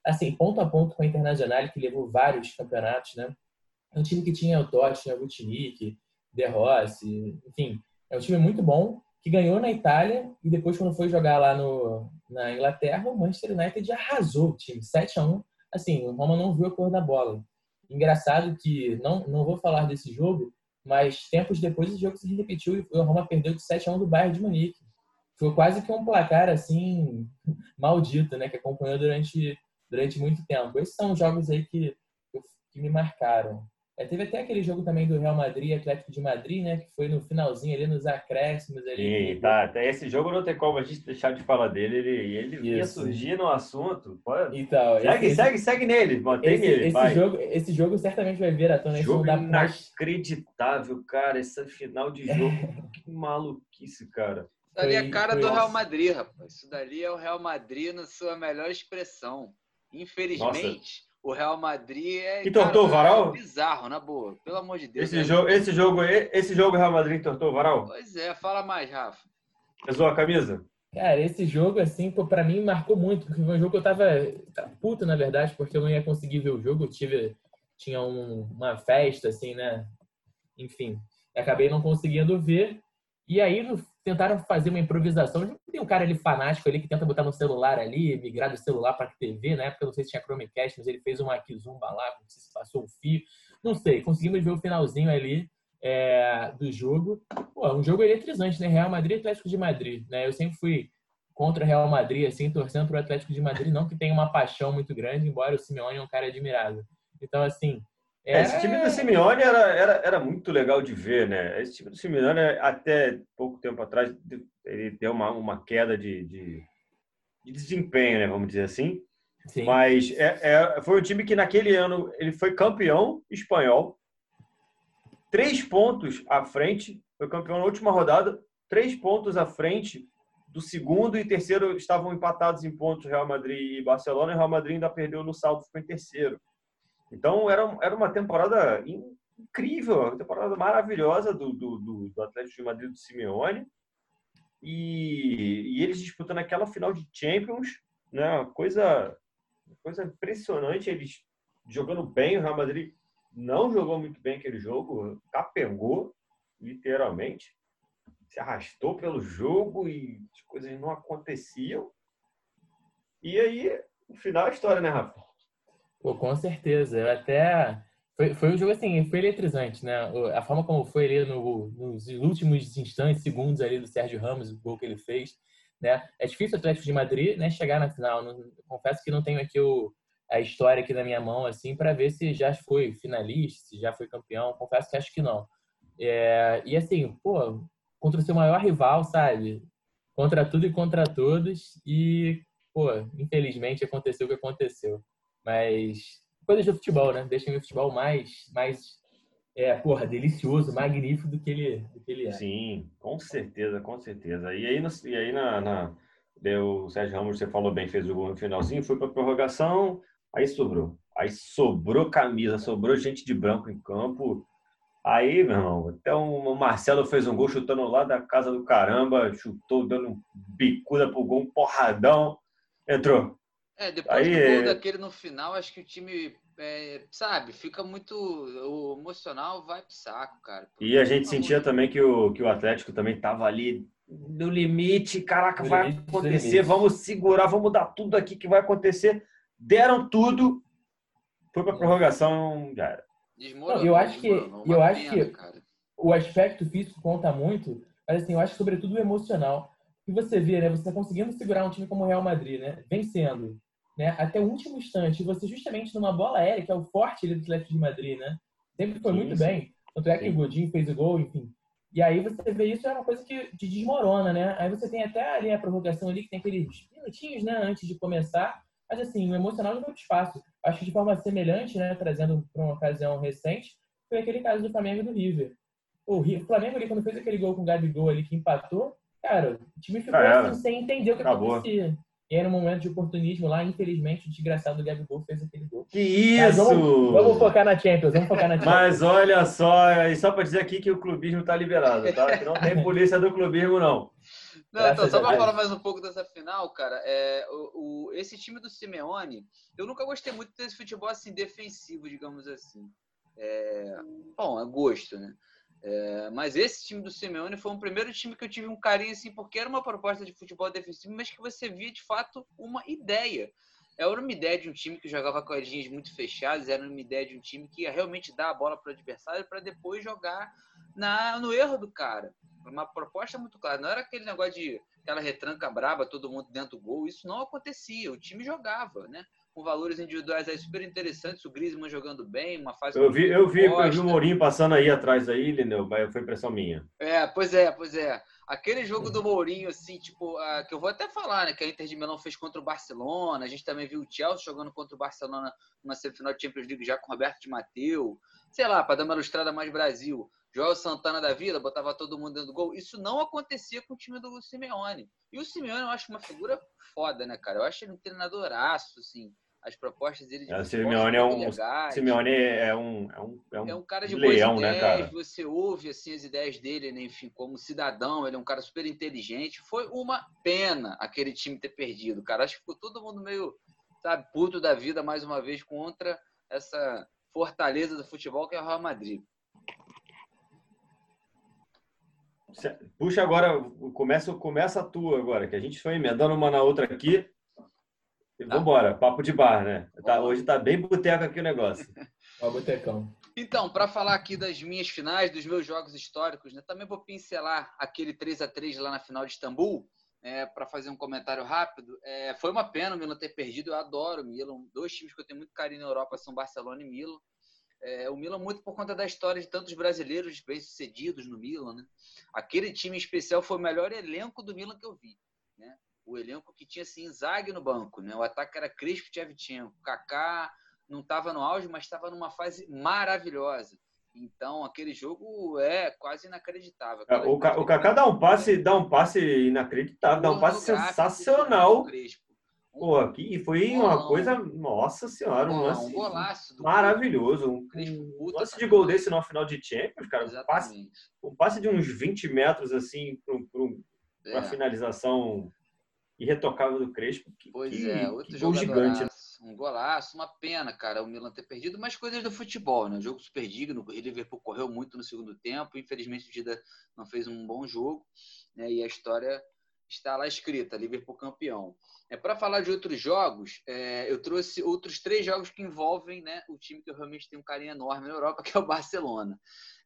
assim, ponto a ponto com a Internacional, que levou vários campeonatos, né? Um time que tinha o Totti, tinha o Vutinic, De Rossi, enfim, é um time muito bom, que ganhou na Itália e depois quando foi jogar lá no, na Inglaterra, o Manchester United arrasou o time, 7 a 1 Assim, o Roma não viu a cor da bola. Engraçado que, não, não vou falar desse jogo, mas tempos depois o jogo se repetiu e o Roma perdeu de 7 a 1 do Bayern de Munique foi quase que um placar assim maldito, né, que acompanhou durante durante muito tempo. Esses são os jogos aí que, que me marcaram. É, teve até aquele jogo também do Real Madrid, Atlético de Madrid, né, que foi no finalzinho ali nos acréscimos ali. Sim, tá. Até esse jogo não tem como a gente deixar de falar dele. Ele ele ia surgir no assunto. Pode... Então, segue, esse, segue, segue nele, mantém esse, ele. Esse vai. jogo, esse jogo certamente vai vir à tona. Jogo inacreditável, cara. Essa final de jogo, *laughs* que maluquice, cara dali é a cara do Real Madrid, rapaz. Isso dali é o Real Madrid na sua melhor expressão. Infelizmente, Nossa. O Real Madrid é. E tortou o Varal? É bizarro, na boa. Pelo amor de Deus. Esse, né? jogo, esse, jogo, esse jogo Real Madrid tortou o Varal? Pois é, fala mais, Rafa. Pesou a camisa? Cara, esse jogo, assim, pô, pra mim marcou muito, porque foi um jogo que eu tava, tava puto, na verdade, porque eu não ia conseguir ver o jogo. Eu tive, tinha um, uma festa, assim, né? Enfim, acabei não conseguindo ver. E aí, no tentaram fazer uma improvisação. Tem um cara ali fanático ali que tenta botar no celular ali, migrar do celular para TV, na época eu não sei se tinha Chromecast, mas ele fez uma Kizumba lá, não sei se passou o fio, não sei. Conseguimos ver o finalzinho ali é, do jogo. Pô, um jogo eletrizante, né? Real Madrid e Atlético de Madrid, né? Eu sempre fui contra o Real Madrid, assim, torcendo para o Atlético de Madrid, não que tenha uma paixão muito grande, embora o Simeone é um cara admirável. Então, assim, é, esse time do Simeone era, era, era muito legal de ver, né? Esse time do Simeone, até pouco tempo atrás, ele deu uma, uma queda de, de, de desempenho, né? Vamos dizer assim. Sim. Mas é, é, foi um time que naquele ano ele foi campeão espanhol, três pontos à frente, foi campeão na última rodada, três pontos à frente do segundo e terceiro estavam empatados em pontos Real Madrid e Barcelona, e Real Madrid ainda perdeu no saldo, ficou em terceiro. Então, era, era uma temporada incrível, uma temporada maravilhosa do, do, do, Atlético de Madrid do Simeone. E, e, eles disputando aquela final de Champions, né? Uma coisa, coisa impressionante. Eles jogando bem, o Real Madrid não jogou muito bem aquele jogo, capengou, literalmente. Se arrastou pelo jogo e as coisas não aconteciam. E aí o final é história, né, Rafa? Pô, com certeza. Eu até. Foi, foi um jogo assim, foi eletrizante, né? A forma como foi ali no, nos últimos instantes, segundos ali do Sérgio Ramos, o gol que ele fez, né? É difícil o Atlético de Madrid né, chegar na final. Não, confesso que não tenho aqui o, a história aqui na minha mão assim para ver se já foi finalista, se já foi campeão. Confesso que acho que não. É, e assim, pô, contra o seu maior rival, sabe? Contra tudo e contra todos. E, pô, infelizmente aconteceu o que aconteceu. Mas coisas do futebol, né? Deixa o futebol mais, mais é, porra, delicioso, magnífico do que ele, do que ele é. Sim, com certeza, com certeza. E aí, no, e aí na, na deu, o Sérgio Ramos, você falou bem, fez o gol no finalzinho, foi para prorrogação, aí sobrou. Aí sobrou camisa, sobrou gente de branco em campo. Aí, meu irmão, até o Marcelo fez um gol chutando lá da casa do caramba, chutou, dando um bicuda pro gol, um porradão, entrou. É, depois Aí, do gol é... daquele no final, acho que o time, é, sabe, fica muito. O emocional vai pro saco, cara. E a gente sentia também que o, que o Atlético também tava ali no limite, caraca, no vai limite, acontecer, vamos segurar, vamos dar tudo aqui que vai acontecer. Deram tudo, foi pra prorrogação, já era. Desmoronou, eu acho que, eu acho que o aspecto físico conta muito, mas assim, eu acho que sobretudo o emocional. que você vê, né? Você tá conseguindo segurar um time como o Real Madrid, né? Vencendo né, até o último instante. Você justamente numa bola aérea, que é o forte do Atlético de Madrid, né? Sempre foi sim, muito sim. bem. Tanto é que sim. o Godinho fez o gol, enfim. E aí você vê isso, é uma coisa que te desmorona, né? Aí você tem até ali a prorrogação ali, que tem aqueles minutinhos, né, antes de começar. Mas assim, o emocional não muito espaço. Acho que de forma semelhante, né, trazendo para uma ocasião recente, foi aquele caso do Flamengo e do River. O Flamengo ali, quando fez aquele gol com o Gabigol ali, que empatou, cara, o time ficou assim, sem entender o que Acabou. acontecia. E aí, no momento de oportunismo lá, infelizmente, o desgraçado Gabigol fez aquele gol. Que isso! Vamos, vamos, focar na Champions, vamos focar na Champions. Mas olha só, e só para dizer aqui que o clubismo está liberado, tá? Que não tem *laughs* polícia do clubismo, não. Não, então, só para falar mais um pouco dessa final, cara, é, o, o, esse time do Simeone, eu nunca gostei muito desse futebol assim, defensivo, digamos assim. É, bom, é gosto, né? É, mas esse time do Simeone foi um primeiro time que eu tive um carinho assim, porque era uma proposta de futebol defensivo, mas que você via de fato uma ideia. Era uma ideia de um time que jogava com as linhas muito fechadas, era uma ideia de um time que ia realmente dar a bola para o adversário para depois jogar na, no erro do cara. Uma proposta muito clara. Não era aquele negócio de aquela retranca braba, todo mundo dentro do gol. Isso não acontecia. O time jogava, né? Com valores individuais aí super interessantes, o Griezmann jogando bem, uma fase... Eu vi, eu vi, eu vi o Mourinho passando aí atrás aí, Lineu, foi impressão minha. É, pois é, pois é. Aquele jogo do Mourinho, assim, tipo, uh, que eu vou até falar, né, que a Inter de Milão fez contra o Barcelona, a gente também viu o Chelsea jogando contra o Barcelona numa semifinal de Champions League já com o Roberto de Mateu, sei lá, para dar uma ilustrada mais Brasil. Joel Santana da vida, botava todo mundo dentro do gol. Isso não acontecia com o time do Simeone. E o Simeone eu acho uma figura foda, né, cara? Eu acho ele um treinadoraço, assim as propostas dele de é, Simeone é um Simeone é um é um, é um, é um cara de leão, boas ideias, né, cara? Você ouve assim as ideias dele, né? enfim, como cidadão, ele é um cara super inteligente. Foi uma pena aquele time ter perdido, cara. Acho que ficou todo mundo meio, sabe, puto da vida mais uma vez contra essa fortaleza do futebol que é o Real Madrid. Puxa agora, começa, começa a tua agora, que a gente foi emendando uma na outra aqui. E tá. vambora, papo de bar, né? Tá, hoje tá bem boteco aqui o negócio. *laughs* Ó, botecão. Então, para falar aqui das minhas finais, dos meus jogos históricos, né, também vou pincelar aquele 3 a 3 lá na final de Istambul, é, para fazer um comentário rápido. É, foi uma pena o Milan ter perdido, eu adoro o Milan. Dois times que eu tenho muito carinho na Europa são Barcelona e Milan. É, o Milan muito por conta da história de tantos brasileiros bem-sucedidos no Milan. Né? Aquele time especial foi o melhor elenco do Milan que eu vi. Né? O elenco que tinha assim, Zag no banco, né? O ataque era Crespo e Tchevchenko. Kaká não estava no auge, mas estava numa fase maravilhosa. Então, aquele jogo é quase inacreditável. É, o, o Kaká dá um passe, dá um passe inacreditável, dá um passe sensacional. Um Pô, aqui foi um uma coisa, nossa senhora, um lance um maravilhoso. Um, lance de gol desse no final de Champions, cara. Um passe, um passe de uns 20 metros assim para é. a finalização irretocável do Crespo. Que, pois que, é, outro que gigante. Né? Um golaço, uma pena, cara, o Milan ter perdido, mas coisas do futebol, né? jogo super digno, o Liverpool correu muito no segundo tempo, infelizmente o Dida não fez um bom jogo, né? E a história está lá escrita, Liverpool campeão. É, Para falar de outros jogos, é, eu trouxe outros três jogos que envolvem né, o time que eu realmente tenho um carinho enorme na Europa, *laughs* que é o Barcelona.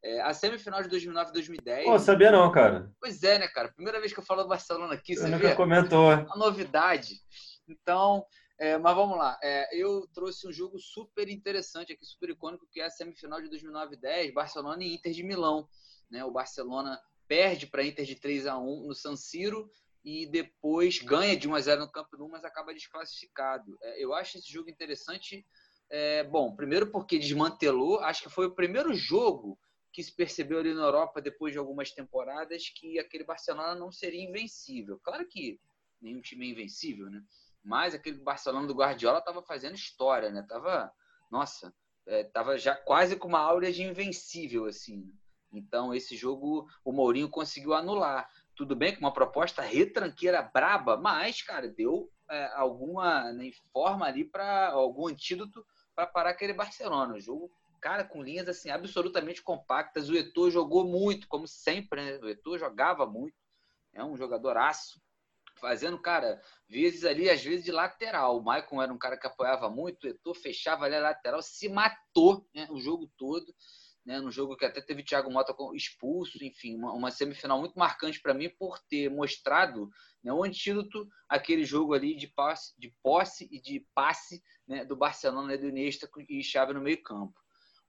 É, a semifinal de 2009 e 2010. Pô, sabia não, cara. Pois é, né, cara? Primeira vez que eu falo do Barcelona aqui, você nunca vê? comentou. Uma novidade. Então, é, mas vamos lá. É, eu trouxe um jogo super interessante aqui, super icônico, que é a semifinal de 2009 e 10, Barcelona e Inter de Milão. Né? O Barcelona perde para Inter de 3 a 1 no San Siro e depois ganha de 1 a 0 no Campo Nou, mas acaba desclassificado. É, eu acho esse jogo interessante. É, bom, primeiro porque desmantelou, acho que foi o primeiro jogo que se percebeu ali na Europa depois de algumas temporadas que aquele Barcelona não seria invencível. Claro que nenhum time é invencível, né? Mas aquele Barcelona do Guardiola estava fazendo história, né? Tava, nossa, é, tava já quase com uma áurea de invencível assim. Então esse jogo o Mourinho conseguiu anular. Tudo bem que uma proposta retranqueira braba, mas cara deu é, alguma né, forma ali para algum antídoto para parar aquele Barcelona. O jogo cara, com linhas assim absolutamente compactas. O Eto'o jogou muito, como sempre, né? O Eto'o jogava muito. É um jogador aço, fazendo, cara, vezes ali, às vezes de lateral. O Maicon era um cara que apoiava muito, o Eto'o fechava ali a lateral, se matou né, o jogo todo. Né, no jogo que até teve Thiago Mota expulso, enfim, uma, uma semifinal muito marcante para mim por ter mostrado né, o antídoto aquele jogo ali de posse, de posse e de passe né, do Barcelona né, do Iniesta e Xavi no meio campo.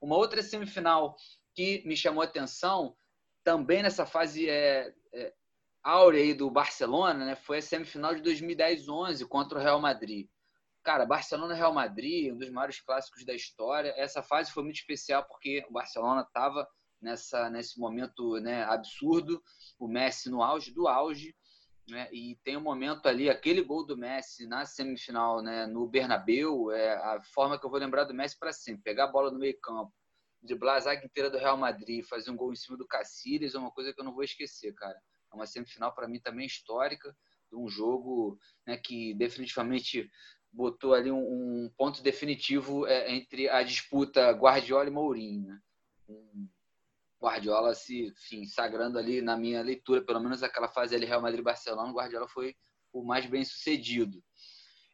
Uma outra semifinal que me chamou a atenção, também nessa fase é, é, áurea do Barcelona, né, foi a semifinal de 2010-11 contra o Real Madrid. Cara, Barcelona-Real Madrid, um dos maiores clássicos da história. Essa fase foi muito especial porque o Barcelona estava nessa nesse momento né, absurdo, o Messi no auge do auge, né, e tem um momento ali, aquele gol do Messi na semifinal, né, no Bernabéu, é a forma que eu vou lembrar do Messi para sempre. Pegar a bola no meio campo, driblar a zaga inteira do Real Madrid, fazer um gol em cima do Cacilhas, é uma coisa que eu não vou esquecer, cara. É uma semifinal para mim também histórica, de um jogo né, que definitivamente botou ali um, um ponto definitivo é, entre a disputa Guardiola e Mourinho. Né? Guardiola se enfim, sagrando ali na minha leitura, pelo menos aquela fase ali Real Madrid-Barcelona, Guardiola foi o mais bem sucedido.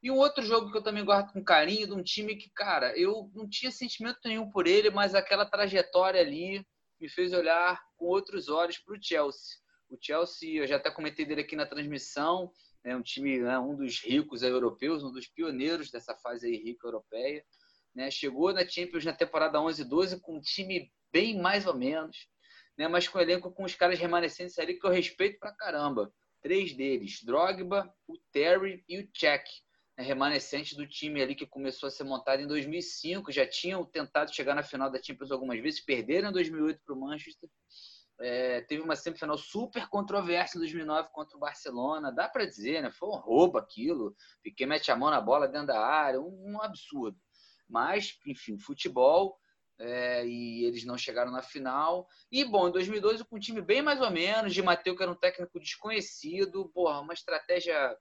E um outro jogo que eu também guardo com carinho, de um time que, cara, eu não tinha sentimento nenhum por ele, mas aquela trajetória ali me fez olhar com outros olhos para o Chelsea. O Chelsea, eu já até comentei dele aqui na transmissão, é um time, né, um dos ricos europeus, um dos pioneiros dessa fase aí rica europeia. Né? Chegou na Champions na temporada 11 e 12 com um time bem mais ou menos, né? mas com um elenco com os caras remanescentes ali que eu respeito pra caramba. Três deles, Drogba, o Terry e o Cech remanescente do time ali que começou a ser montado em 2005. Já tinham tentado chegar na final da Champions algumas vezes, perderam em 2008 para o Manchester. É, teve uma semifinal super controversa em 2009 contra o Barcelona. Dá para dizer, né? Foi um roubo aquilo. Piquet mete a mão na bola dentro da área, um, um absurdo. Mas, enfim, futebol. É, e eles não chegaram na final. E, bom, em 2012, com um time bem mais ou menos, de Mateu, que era um técnico desconhecido, porra, uma estratégia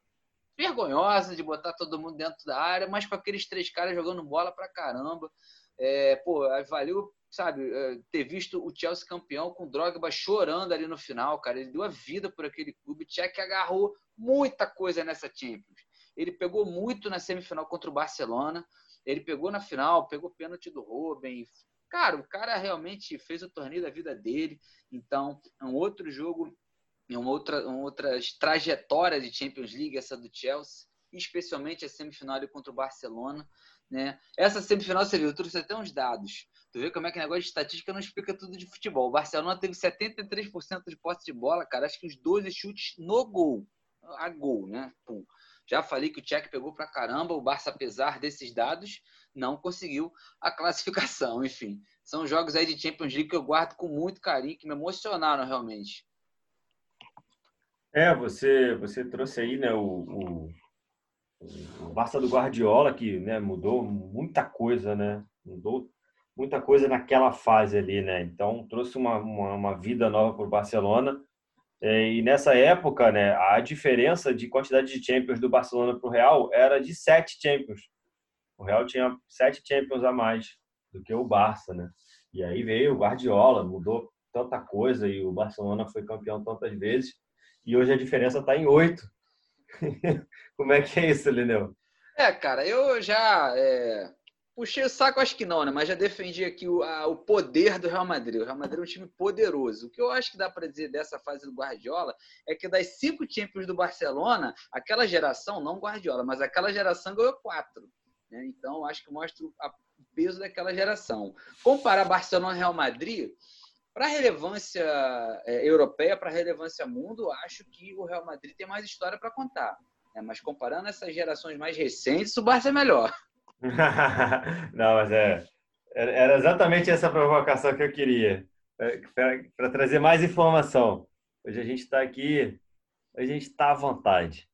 vergonhosa de botar todo mundo dentro da área, mas com aqueles três caras jogando bola pra caramba. É, pô, valeu, sabe, é, ter visto o Chelsea campeão com o Drogba chorando ali no final, cara. Ele deu a vida por aquele clube. O Tchek agarrou muita coisa nessa Champions. Ele pegou muito na semifinal contra o Barcelona. Ele pegou na final, pegou pênalti do Robin. Cara, o cara realmente fez o torneio da vida dele. Então, é um outro jogo em uma outra, uma outra trajetória de Champions League, essa do Chelsea, especialmente a semifinal contra o Barcelona. Né? Essa semifinal, você viu, eu trouxe até uns dados. Tu vê como é que o negócio de estatística não explica tudo de futebol. O Barcelona teve 73% de posse de bola, cara, acho que uns 12 chutes no gol. A gol, né? Pum. Já falei que o Tchek pegou pra caramba, o Barça, apesar desses dados, não conseguiu a classificação. *laughs* Enfim, são jogos aí de Champions League que eu guardo com muito carinho, que me emocionaram realmente. É, você, você trouxe aí né, o, o, o Barça do Guardiola, que né, mudou muita coisa, né? Mudou muita coisa naquela fase ali, né? Então trouxe uma, uma, uma vida nova para o Barcelona. É, e nessa época, né, a diferença de quantidade de Champions do Barcelona para o Real era de sete Champions. O Real tinha sete Champions a mais do que o Barça, né? E aí veio o Guardiola, mudou tanta coisa e o Barcelona foi campeão tantas vezes e hoje a diferença está em oito. *laughs* Como é que é isso, Lineu? É, cara, eu já é, puxei o saco, acho que não, né? Mas já defendi aqui o, a, o poder do Real Madrid. O Real Madrid é um time poderoso. O que eu acho que dá para dizer dessa fase do Guardiola é que das cinco Champions do Barcelona, aquela geração, não Guardiola, mas aquela geração ganhou quatro. Né? Então, acho que mostra o peso daquela geração. Comparar Barcelona e Real Madrid, para relevância é, europeia, para relevância mundo, acho que o Real Madrid tem mais história para contar. Né? Mas comparando essas gerações mais recentes, o Barça é melhor. *laughs* Não, mas é, era exatamente essa provocação que eu queria, é, para trazer mais informação. Hoje a gente está aqui, a gente está à vontade.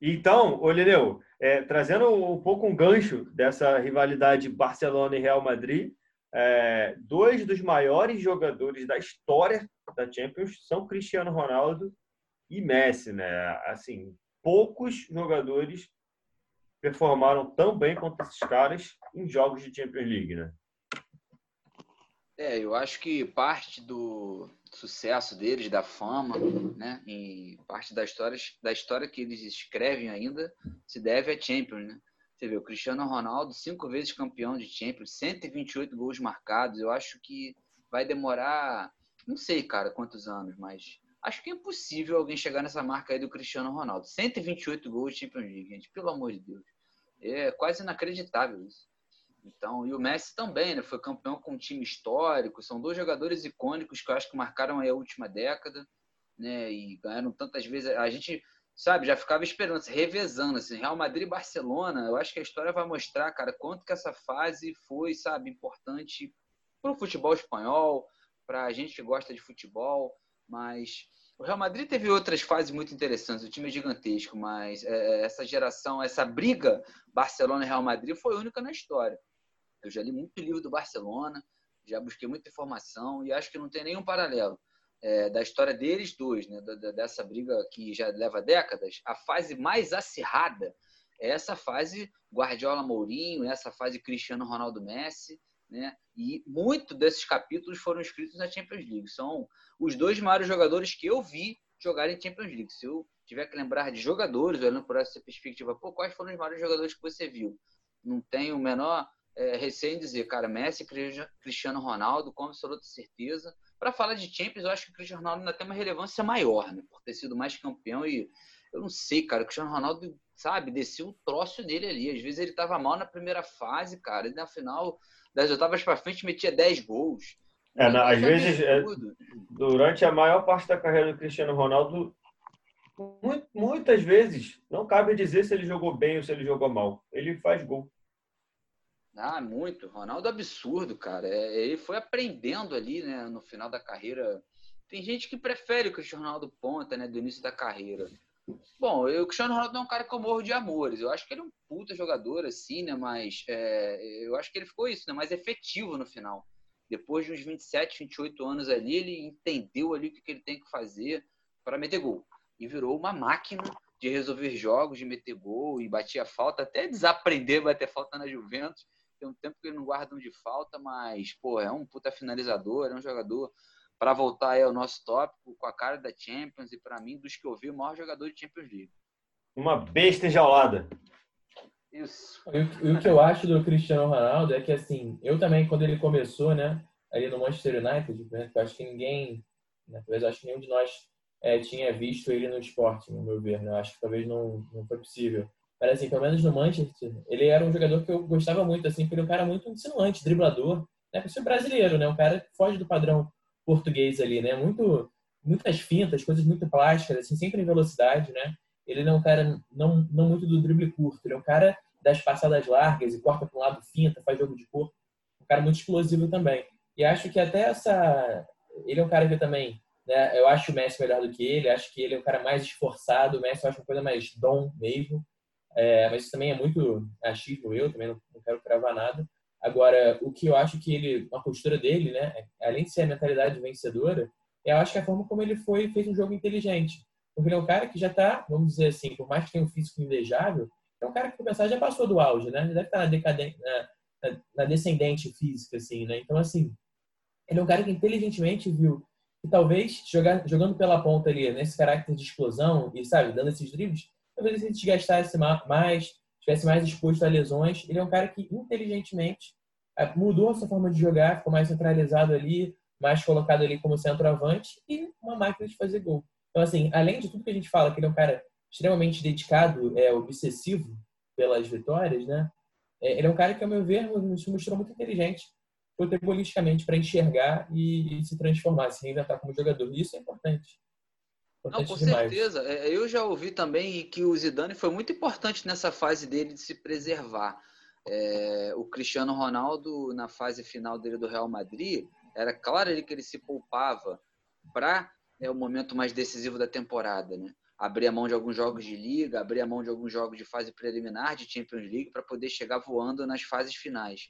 Então, Olineu, é, trazendo um pouco um gancho dessa rivalidade Barcelona e Real Madrid, é, dois dos maiores jogadores da história da Champions são Cristiano Ronaldo e Messi, né? Assim, poucos jogadores performaram tão bem quanto esses caras em jogos de Champions League, né? É, eu acho que parte do sucesso deles, da fama, né, e parte da história, da história que eles escrevem ainda, se deve a Champions, né? Você vê, o Cristiano Ronaldo, cinco vezes campeão de Champions, 128 gols marcados. Eu acho que vai demorar, não sei, cara, quantos anos, mas Acho que é impossível alguém chegar nessa marca aí do Cristiano Ronaldo. 128 gols de Champions League, gente. Pelo amor de Deus. É quase inacreditável isso. Então, e o Messi também, né? Foi campeão com um time histórico. São dois jogadores icônicos que eu acho que marcaram a última década, né? E ganharam tantas vezes. A gente, sabe, já ficava esperando, se revezando, assim, Real Madrid e Barcelona. Eu acho que a história vai mostrar, cara, quanto que essa fase foi, sabe, importante para o futebol espanhol, para a gente que gosta de futebol. Mas o Real Madrid teve outras fases muito interessantes, o time é gigantesco, mas é, é, essa geração, essa briga Barcelona e Real Madrid foi única na história. Eu já li muito livro do Barcelona, já busquei muita informação e acho que não tem nenhum paralelo é, da história deles dois, né, da, dessa briga que já leva décadas. A fase mais acirrada é essa fase Guardiola Mourinho, essa fase Cristiano Ronaldo Messi né? E muito desses capítulos foram escritos na Champions League. São os dois maiores jogadores que eu vi jogarem Champions League. Se eu tiver que lembrar de jogadores, olhando por essa perspectiva, pô, quais foram os maiores jogadores que você viu? Não tenho o menor é, em dizer, cara, Messi, Cristiano Ronaldo, com absoluta certeza. Para falar de Champions, eu acho que o Cristiano Ronaldo ainda tem uma relevância maior, né? Por ter sido mais campeão e eu não sei, cara, o Cristiano Ronaldo, sabe, desceu o troço dele ali. Às vezes ele tava mal na primeira fase, cara, e na final das oitavas para frente metia 10 gols. É, não, às vezes, é, durante a maior parte da carreira do Cristiano Ronaldo, muitas vezes não cabe dizer se ele jogou bem ou se ele jogou mal. Ele faz gol. Ah, muito. Ronaldo absurdo, cara. É, ele foi aprendendo ali, né, no final da carreira. Tem gente que prefere o Cristiano Ronaldo ponta, né, do início da carreira. Bom, eu, o Cristiano Ronaldo é um cara que eu morro de amores. Eu acho que ele é um puta jogador, assim, né? Mas é, eu acho que ele ficou isso, né? Mais efetivo no final. Depois de uns 27, 28 anos ali, ele entendeu ali o que, ele tem que fazer para meter gol. E virou uma máquina de resolver jogos, de meter gol e batia falta, até desaprender bater falta na Juventus. Tem um tempo que ele não guarda um de falta, mas, pô, é um puta finalizador, é um jogador para voltar aí ao nosso tópico, com a cara da Champions e para mim, dos que eu vi, o maior jogador de Champions League. Uma besta enjaulada. Isso. E o, que eu acho do Cristiano Ronaldo é que, assim, eu também, quando ele começou, né, ali no Manchester United, né, eu acho que ninguém, né, talvez acho que nenhum de nós é, tinha visto ele no esporte, no meu ver, né, eu acho que talvez não, não foi possível. Mas, assim, pelo menos no Manchester, ele era um jogador que eu gostava muito, assim, porque ele é um cara muito insinuante, driblador, né, por ser brasileiro, né, um cara que foge do padrão português ali, né? Muito, muitas fintas, coisas muito plásticas, assim, sempre em velocidade, né? Ele não é um cara não, não muito do drible curto, ele é um cara das passadas largas e corta para um lado finta, faz jogo de corpo. Um cara muito explosivo também. E acho que até essa. Ele é um cara que também. Né, eu acho o Messi melhor do que ele, acho que ele é um cara mais esforçado. O Messi eu acho uma coisa mais dom mesmo. É, mas isso também é muito achismo eu, também não, não quero cravar nada. Agora, o que eu acho que ele, a postura dele, né, além de ser a mentalidade vencedora, eu acho que a forma como ele foi fez um jogo inteligente. Porque ele é um cara que já está, vamos dizer assim, por mais que tenha um físico invejável, é um cara que, começar já passou do auge, né? Deve estar na, decadente, na, na descendente física, assim, né? Então, assim, ele é um cara que inteligentemente viu que talvez jogar, jogando pela ponta ali, nesse caráter de explosão e, sabe, dando esses dribles, talvez ele desgastasse mais, estivesse mais exposto a lesões. Ele é um cara que, inteligentemente, é, mudou a sua forma de jogar, ficou mais centralizado ali, mais colocado ali como centroavante e uma máquina de fazer gol. Então, assim, além de tudo que a gente fala, que ele é um cara extremamente dedicado, é obsessivo pelas vitórias, né? É, ele é um cara que, ao meu ver, se mostrou muito inteligente futebolisticamente para enxergar e, e, se transformar, se reinventar como jogador. E isso é importante. Não, com demais. certeza. É, eu já ouvi também que o Zidane foi muito importante nessa fase dele de se preservar. É, o Cristiano Ronaldo, na fase final dele do Real Madrid, era claro ele que ele se poupava para é, o momento mais decisivo da temporada, né? abrir a mão de alguns jogos de liga, abrir a mão de alguns jogos de fase preliminar de Champions League para poder chegar voando nas fases finais.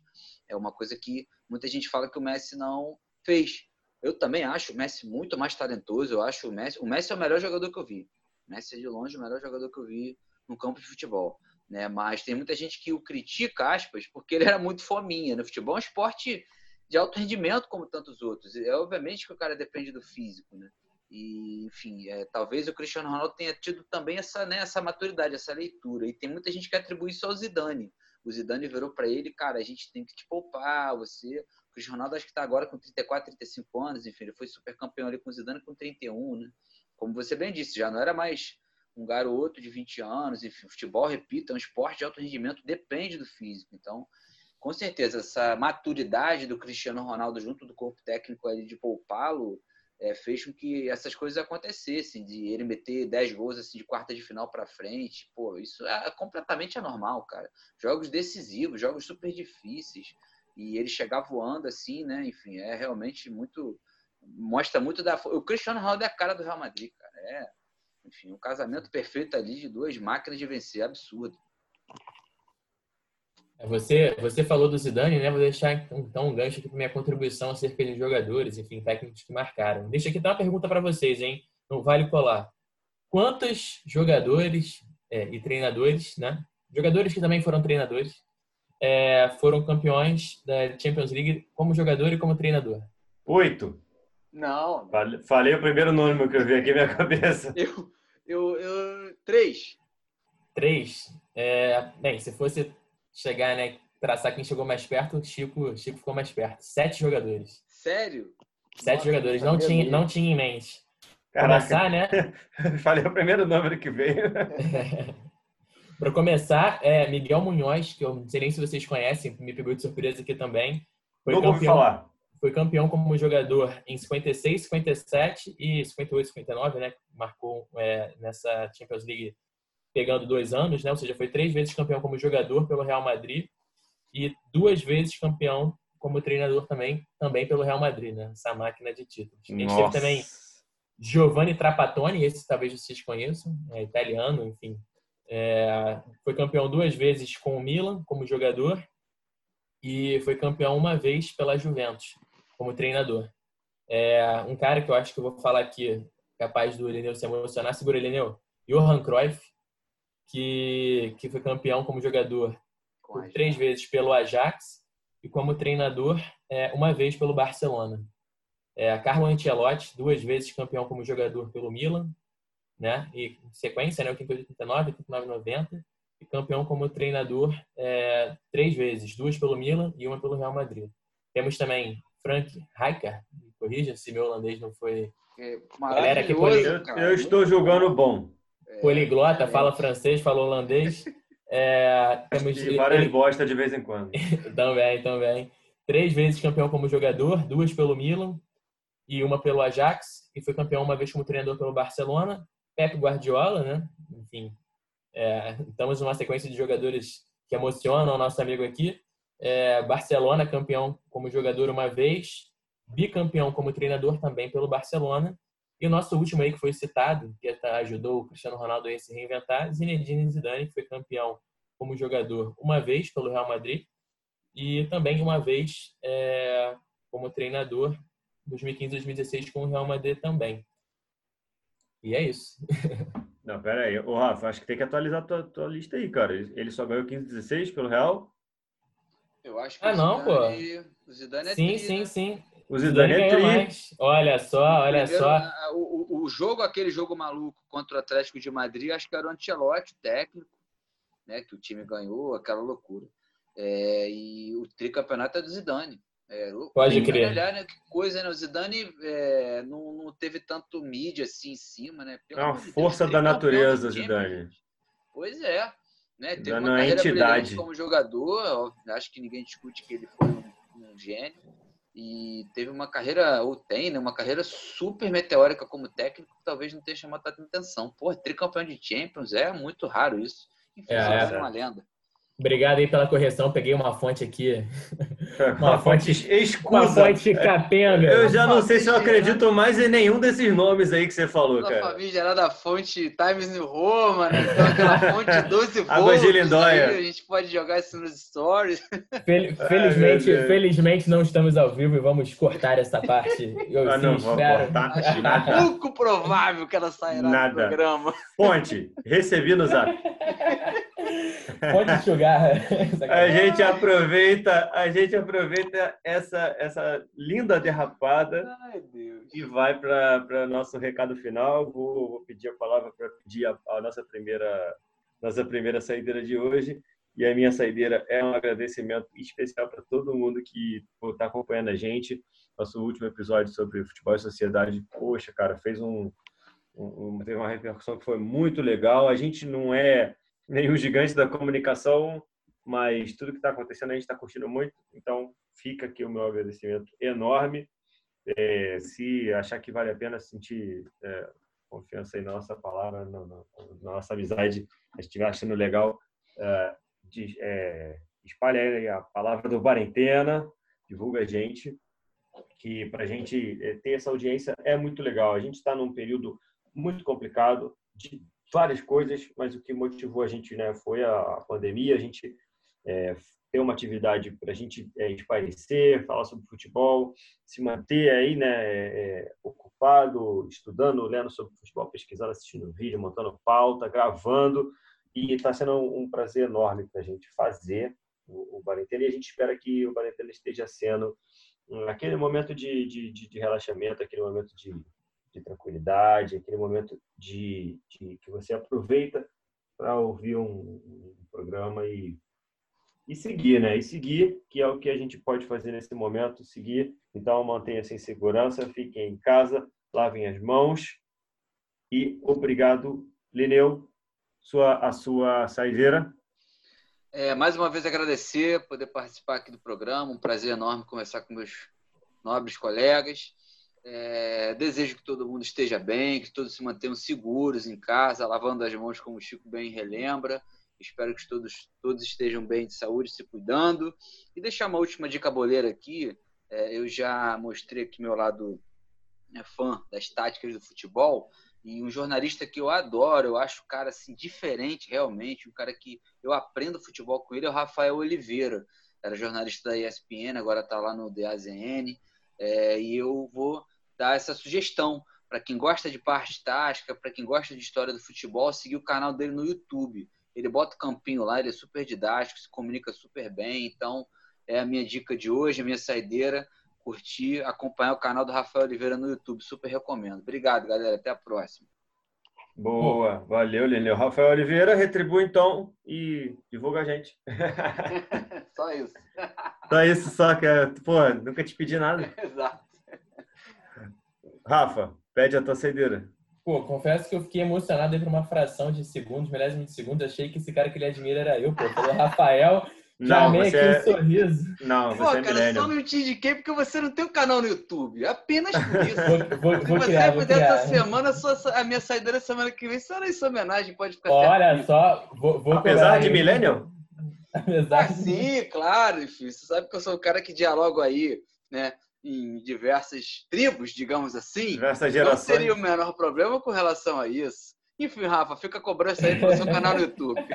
É uma coisa que muita gente fala que o Messi não fez. Eu também acho o Messi muito mais talentoso. Eu acho o Messi, o Messi é o melhor jogador que eu vi. O Messi é de longe o melhor jogador que eu vi no campo de futebol. Né? Mas tem muita gente que o critica, aspas, porque ele era muito fominha. No futebol é um esporte de alto rendimento, como tantos outros. É obviamente que o cara depende do físico, né? E, enfim, é, talvez o Cristiano Ronaldo tenha tido também essa, né, essa maturidade, essa leitura. E tem muita gente que atribui isso ao Zidane. O Zidane virou para ele, cara, a gente tem que te poupar, você... O Cristiano Ronaldo acho que está agora com 34, 35 anos, enfim, ele foi super campeão ali com o Zidane com 31, né? Como você bem disse, já não era mais um garoto de 20 anos, enfim, futebol, repito, é um esporte de alto rendimento, depende do físico. Então, com certeza, essa maturidade do Cristiano Ronaldo junto do corpo técnico ali de poupá-lo, é, fez com que essas coisas acontecessem, de ele meter 10 gols assim, de quarta de final para frente. Pô, isso é completamente anormal, cara. Jogos decisivos, jogos super difíceis. E ele chegar voando assim, né? Enfim, é realmente muito. Mostra muito da. O Cristiano Ronaldo é a cara do Real Madrid, cara. É, enfim, um casamento perfeito ali de duas máquinas de vencer, absurdo. É, você, você falou do Zidane, né? Vou deixar então um gancho aqui para minha contribuição acerca de jogadores, enfim, técnicos que marcaram. Deixa aqui uma pergunta para vocês, hein? Não vale colar. Quantos jogadores é, e treinadores, né? Jogadores que também foram treinadores, é, foram campeões da Champions League como jogador e como treinador? Oito. Não. Falei o primeiro nome que eu vi aqui na minha *laughs* cabeça. Eu, eu, eu três. Três. É, bem, se fosse chegar, né? Traçar quem chegou mais perto, o Chico, Chico ficou mais perto. Sete jogadores. Sério? Sete Nossa, jogadores. Não tinha, não tinha em mente. Caraca. Começar, né? *laughs* Falei o primeiro número que veio. *laughs* Para começar, é Miguel Munhoz, que eu não sei nem se vocês conhecem, me pegou de surpresa aqui também. Foi não campeão, falar. Foi campeão como jogador em 56, 57 e 58, 59, né? Marcou é, nessa Champions League pegando dois anos, né? Ou seja, foi três vezes campeão como jogador pelo Real Madrid e duas vezes campeão como treinador também, também pelo Real Madrid, né? Essa máquina de títulos. A gente teve também Giovanni Trapattoni, esse talvez vocês conheçam, é italiano, enfim. É, foi campeão duas vezes com o Milan como jogador e foi campeão uma vez pela Juventus como treinador. É, um cara que eu acho que eu vou falar aqui, capaz do Elineu se emocionar, segura Elineu, Johan Cruyff, que, que foi campeão como jogador por três vezes pelo Ajax e como treinador é, uma vez pelo Barcelona. É, Carlo Ancelotti, duas vezes campeão como jogador pelo Milan, né? E em sequência, né? 89, 89, 90 e campeão como treinador é, três vezes, duas pelo Milan e uma pelo Real Madrid. Temos também Frank Rijkaard, corrija se meu holandês não foi. É, Galera, que eu, eu estou jogando bom. Poliglota, fala francês, fala holandês. É, *laughs* temos, e várias ele... bosta de vez em quando. *laughs* também, também. Três vezes campeão como jogador, duas pelo Milan e uma pelo Ajax, e foi campeão uma vez como treinador pelo Barcelona. Pep Guardiola, né? Enfim, é, estamos numa sequência de jogadores que emocionam o nosso amigo aqui. É, Barcelona, campeão como jogador uma vez, bicampeão como treinador também pelo Barcelona e o nosso último aí que foi citado, que ajudou o Cristiano Ronaldo a se reinventar, Zinedine Zidane, que foi campeão como jogador uma vez pelo Real Madrid e também uma vez é, como treinador 2015 2016 com o Real Madrid também. E é isso. *laughs* Não, pera aí. Ô, Rafa, acho que tem que atualizar a tua, tua lista aí, cara. Ele só ganhou 15 16 pelo Real? Eu acho que ah, não, Zidane, pô. o Zidane é Sim, tri, sim, né? sim. O Zidane, Zidane é tri. Mais. Olha só, olha Primeiro, só. O, o, jogo, aquele jogo maluco contra o Atlético de Madrid, acho que era o Ancelotti, técnico, né? Que o time ganhou, aquela loucura. É, e o tricampeonato é do Zidane. É, Pode crer. Olhar, né, que coisa, né? O Zidane é, não, não, teve tanto mídia assim em cima, né? Pelo é uma força Deus, da natureza, Zidane. Pois é. Né? Teve uma carreira entidade. como jogador, acho que ninguém discute que ele foi um, um gênio. E teve uma carreira, ou tem, né? Uma carreira super meteórica como técnico, que talvez não tenha chamado tanta atenção. Pô, tricampeão de Champions, é muito raro isso. Enfim, é, é uma lenda. Obrigado aí pela correção. Peguei uma fonte aqui. *laughs* Uma, fonte escusa. Uma fonte capenga. Eu já não sei se eu acredito mais em nenhum desses nomes aí que você falou, cara. A famigerada fonte Times New Roman, né? então aquela fonte *laughs* 12 volts. A gente pode jogar isso nos stories. *laughs* Fel felizmente, Ai, felizmente não estamos ao vivo e vamos cortar essa parte. Eu ah, não, espero. Acho pouco provável que ela sairá Nada. do programa. Fonte, recebi no zap. Fonte enxugar. *laughs* a gente aproveita, a gente aproveita essa, essa linda derrapada Ai, e vai para nosso recado final. Vou, vou, pedir a palavra para pedir a, a, nossa primeira nossa primeira saideira de hoje. E a minha saideira é um agradecimento especial para todo mundo que está acompanhando a gente. Nosso último episódio sobre futebol e sociedade, poxa, cara, fez um, um, teve uma repercussão que foi muito legal. A gente não é nenhum gigante da comunicação, mas tudo que está acontecendo a gente está curtindo muito. Então, fica aqui o meu agradecimento enorme. É, se achar que vale a pena sentir é, confiança na nossa palavra, na, na, na nossa amizade, se estiver achando legal, é, de, é, espalha aí a palavra do Quarentena, divulga a gente, que para a gente é, ter essa audiência é muito legal. A gente está num período muito complicado, de várias coisas, mas o que motivou a gente né, foi a pandemia, a gente é, ter uma atividade para a gente é, falar sobre futebol, se manter aí, né, é, ocupado, estudando, lendo sobre futebol, pesquisando, assistindo vídeo, montando pauta, gravando, e está sendo um prazer enorme para a gente fazer o, o Barentena, e a gente espera que o Barentena esteja sendo aquele momento de, de, de relaxamento, aquele momento de de tranquilidade, aquele momento de, de que você aproveita para ouvir um, um, programa e, e seguir, né? E seguir, que é o que a gente pode fazer nesse momento, seguir. Então, mantenha-se em segurança, fiquem em casa, lavem as mãos e obrigado, Lineu, sua, a sua saideira. É, mais uma vez agradecer, poder participar aqui do programa, um prazer enorme conversar com meus nobres colegas. É, desejo que todo mundo esteja bem, que todos se mantenham seguros em casa, lavando as mãos, como o Chico bem relembra. Espero que todos, todos estejam bem de saúde, se cuidando. E deixar uma última dica boleira aqui. É, eu já mostrei aqui meu lado né, fã das táticas do futebol. E um jornalista que eu adoro, eu acho o cara assim, diferente realmente, um cara que eu aprendo futebol com ele é o Rafael Oliveira. Era jornalista da ESPN, agora está lá no DAZN. É, e eu vou dar essa sugestão para quem gosta de parte tática, para quem gosta de história do futebol, seguir o canal dele no YouTube. Ele bota o campinho lá, ele é super didático, se comunica super bem. Então, é a minha dica de hoje, a minha saideira. Curtir, acompanhar o canal do Rafael Oliveira no YouTube. Super recomendo. Obrigado, galera. Até a próxima. Boa, valeu, Lineu. Rafael Oliveira, retribui então e divulga a gente. *laughs* só isso. Só isso, só que, pô, nunca te pedi nada. *laughs* Exato. Rafa, pede a tua saideira. Pô, confesso que eu fiquei emocionado por uma fração de segundos, milésimos de segundo. Achei que esse cara que ele admira era eu, pô. Falou Rafael, já amei aqui é... um sorriso. Não, você Pô, é cara, milênio. só não te indiquei porque você não tem um canal no YouTube. Apenas por *laughs* isso. vou, vou, vou Se criar, você puder essa semana, a minha saideira semana que vem, só em sua homenagem, pode ficar Olha só, vou, vou Apesar de milênio? *laughs* Apesar ah, de... sim, claro, enfim. Você sabe que eu sou um cara que dialogo aí, né? Em diversas tribos, digamos assim, diversas gerações. não seria o menor problema com relação a isso. Enfim, Rafa, fica cobrando isso aí pro seu canal no YouTube. *laughs*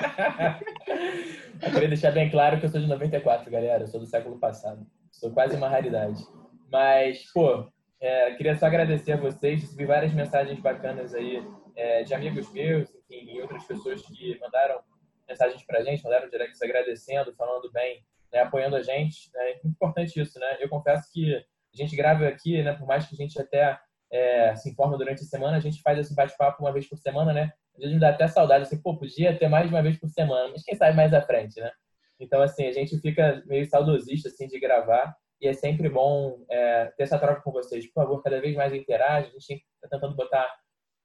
Eu queria deixar bem claro que eu sou de 94, galera. Eu sou do século passado. Sou quase uma raridade. Mas, pô, é, queria só agradecer a vocês. Recebi várias mensagens bacanas aí é, de amigos meus, enfim, e outras pessoas que mandaram mensagens pra gente, mandaram directs agradecendo, falando bem, né, apoiando a gente. É importante isso, né? Eu confesso que A gente grava aqui, né? Por mais que a gente até é, se informa durante a semana, a gente faz esse bate-papo uma vez por semana, né? Às vezes me dá até saudade, assim, pô, podia ter mais de uma vez por semana, mas quem sabe mais à frente, né? Então, assim, a gente fica meio saudosista, assim, de gravar e é sempre bom é, ter essa troca com vocês. Por favor, cada vez mais interage. A gente está tentando botar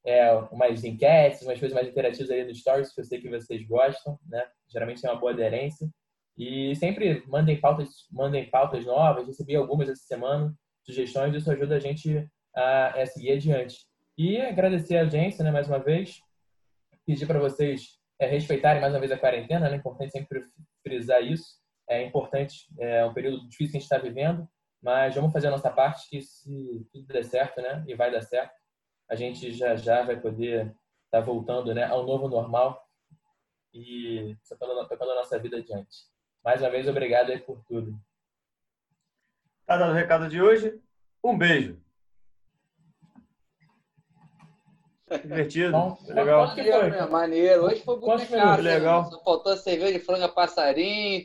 é, umas enquetes, umas coisas mais interativas ali no Stories, que eu sei que vocês gostam, né? Geralmente tem uma boa aderência. E sempre mandem pautas, mandem pautas novas. Recebi algumas essa semana, sugestões, isso ajuda a gente a, a seguir adiante. E agradecer a audiência, né, mais uma vez. Pedir para vocês é, respeitarem mais uma vez a quarentena, né? É importante sempre frisar isso. É importante, é um período difícil que a gente está vivendo, mas vamos fazer a nossa parte que se tudo der certo, né? E vai dar certo, a gente já já vai poder estar tá voltando, né, ao novo normal e tocando, tocando a nossa vida adiante. Mais uma vez, obrigado aí por tudo. Tá dando o recado de hoje? Um beijo. Divertido. Bom, legal. Maneiro, hoje foi muito legal. Só faltou a cerveja de franga passarinho,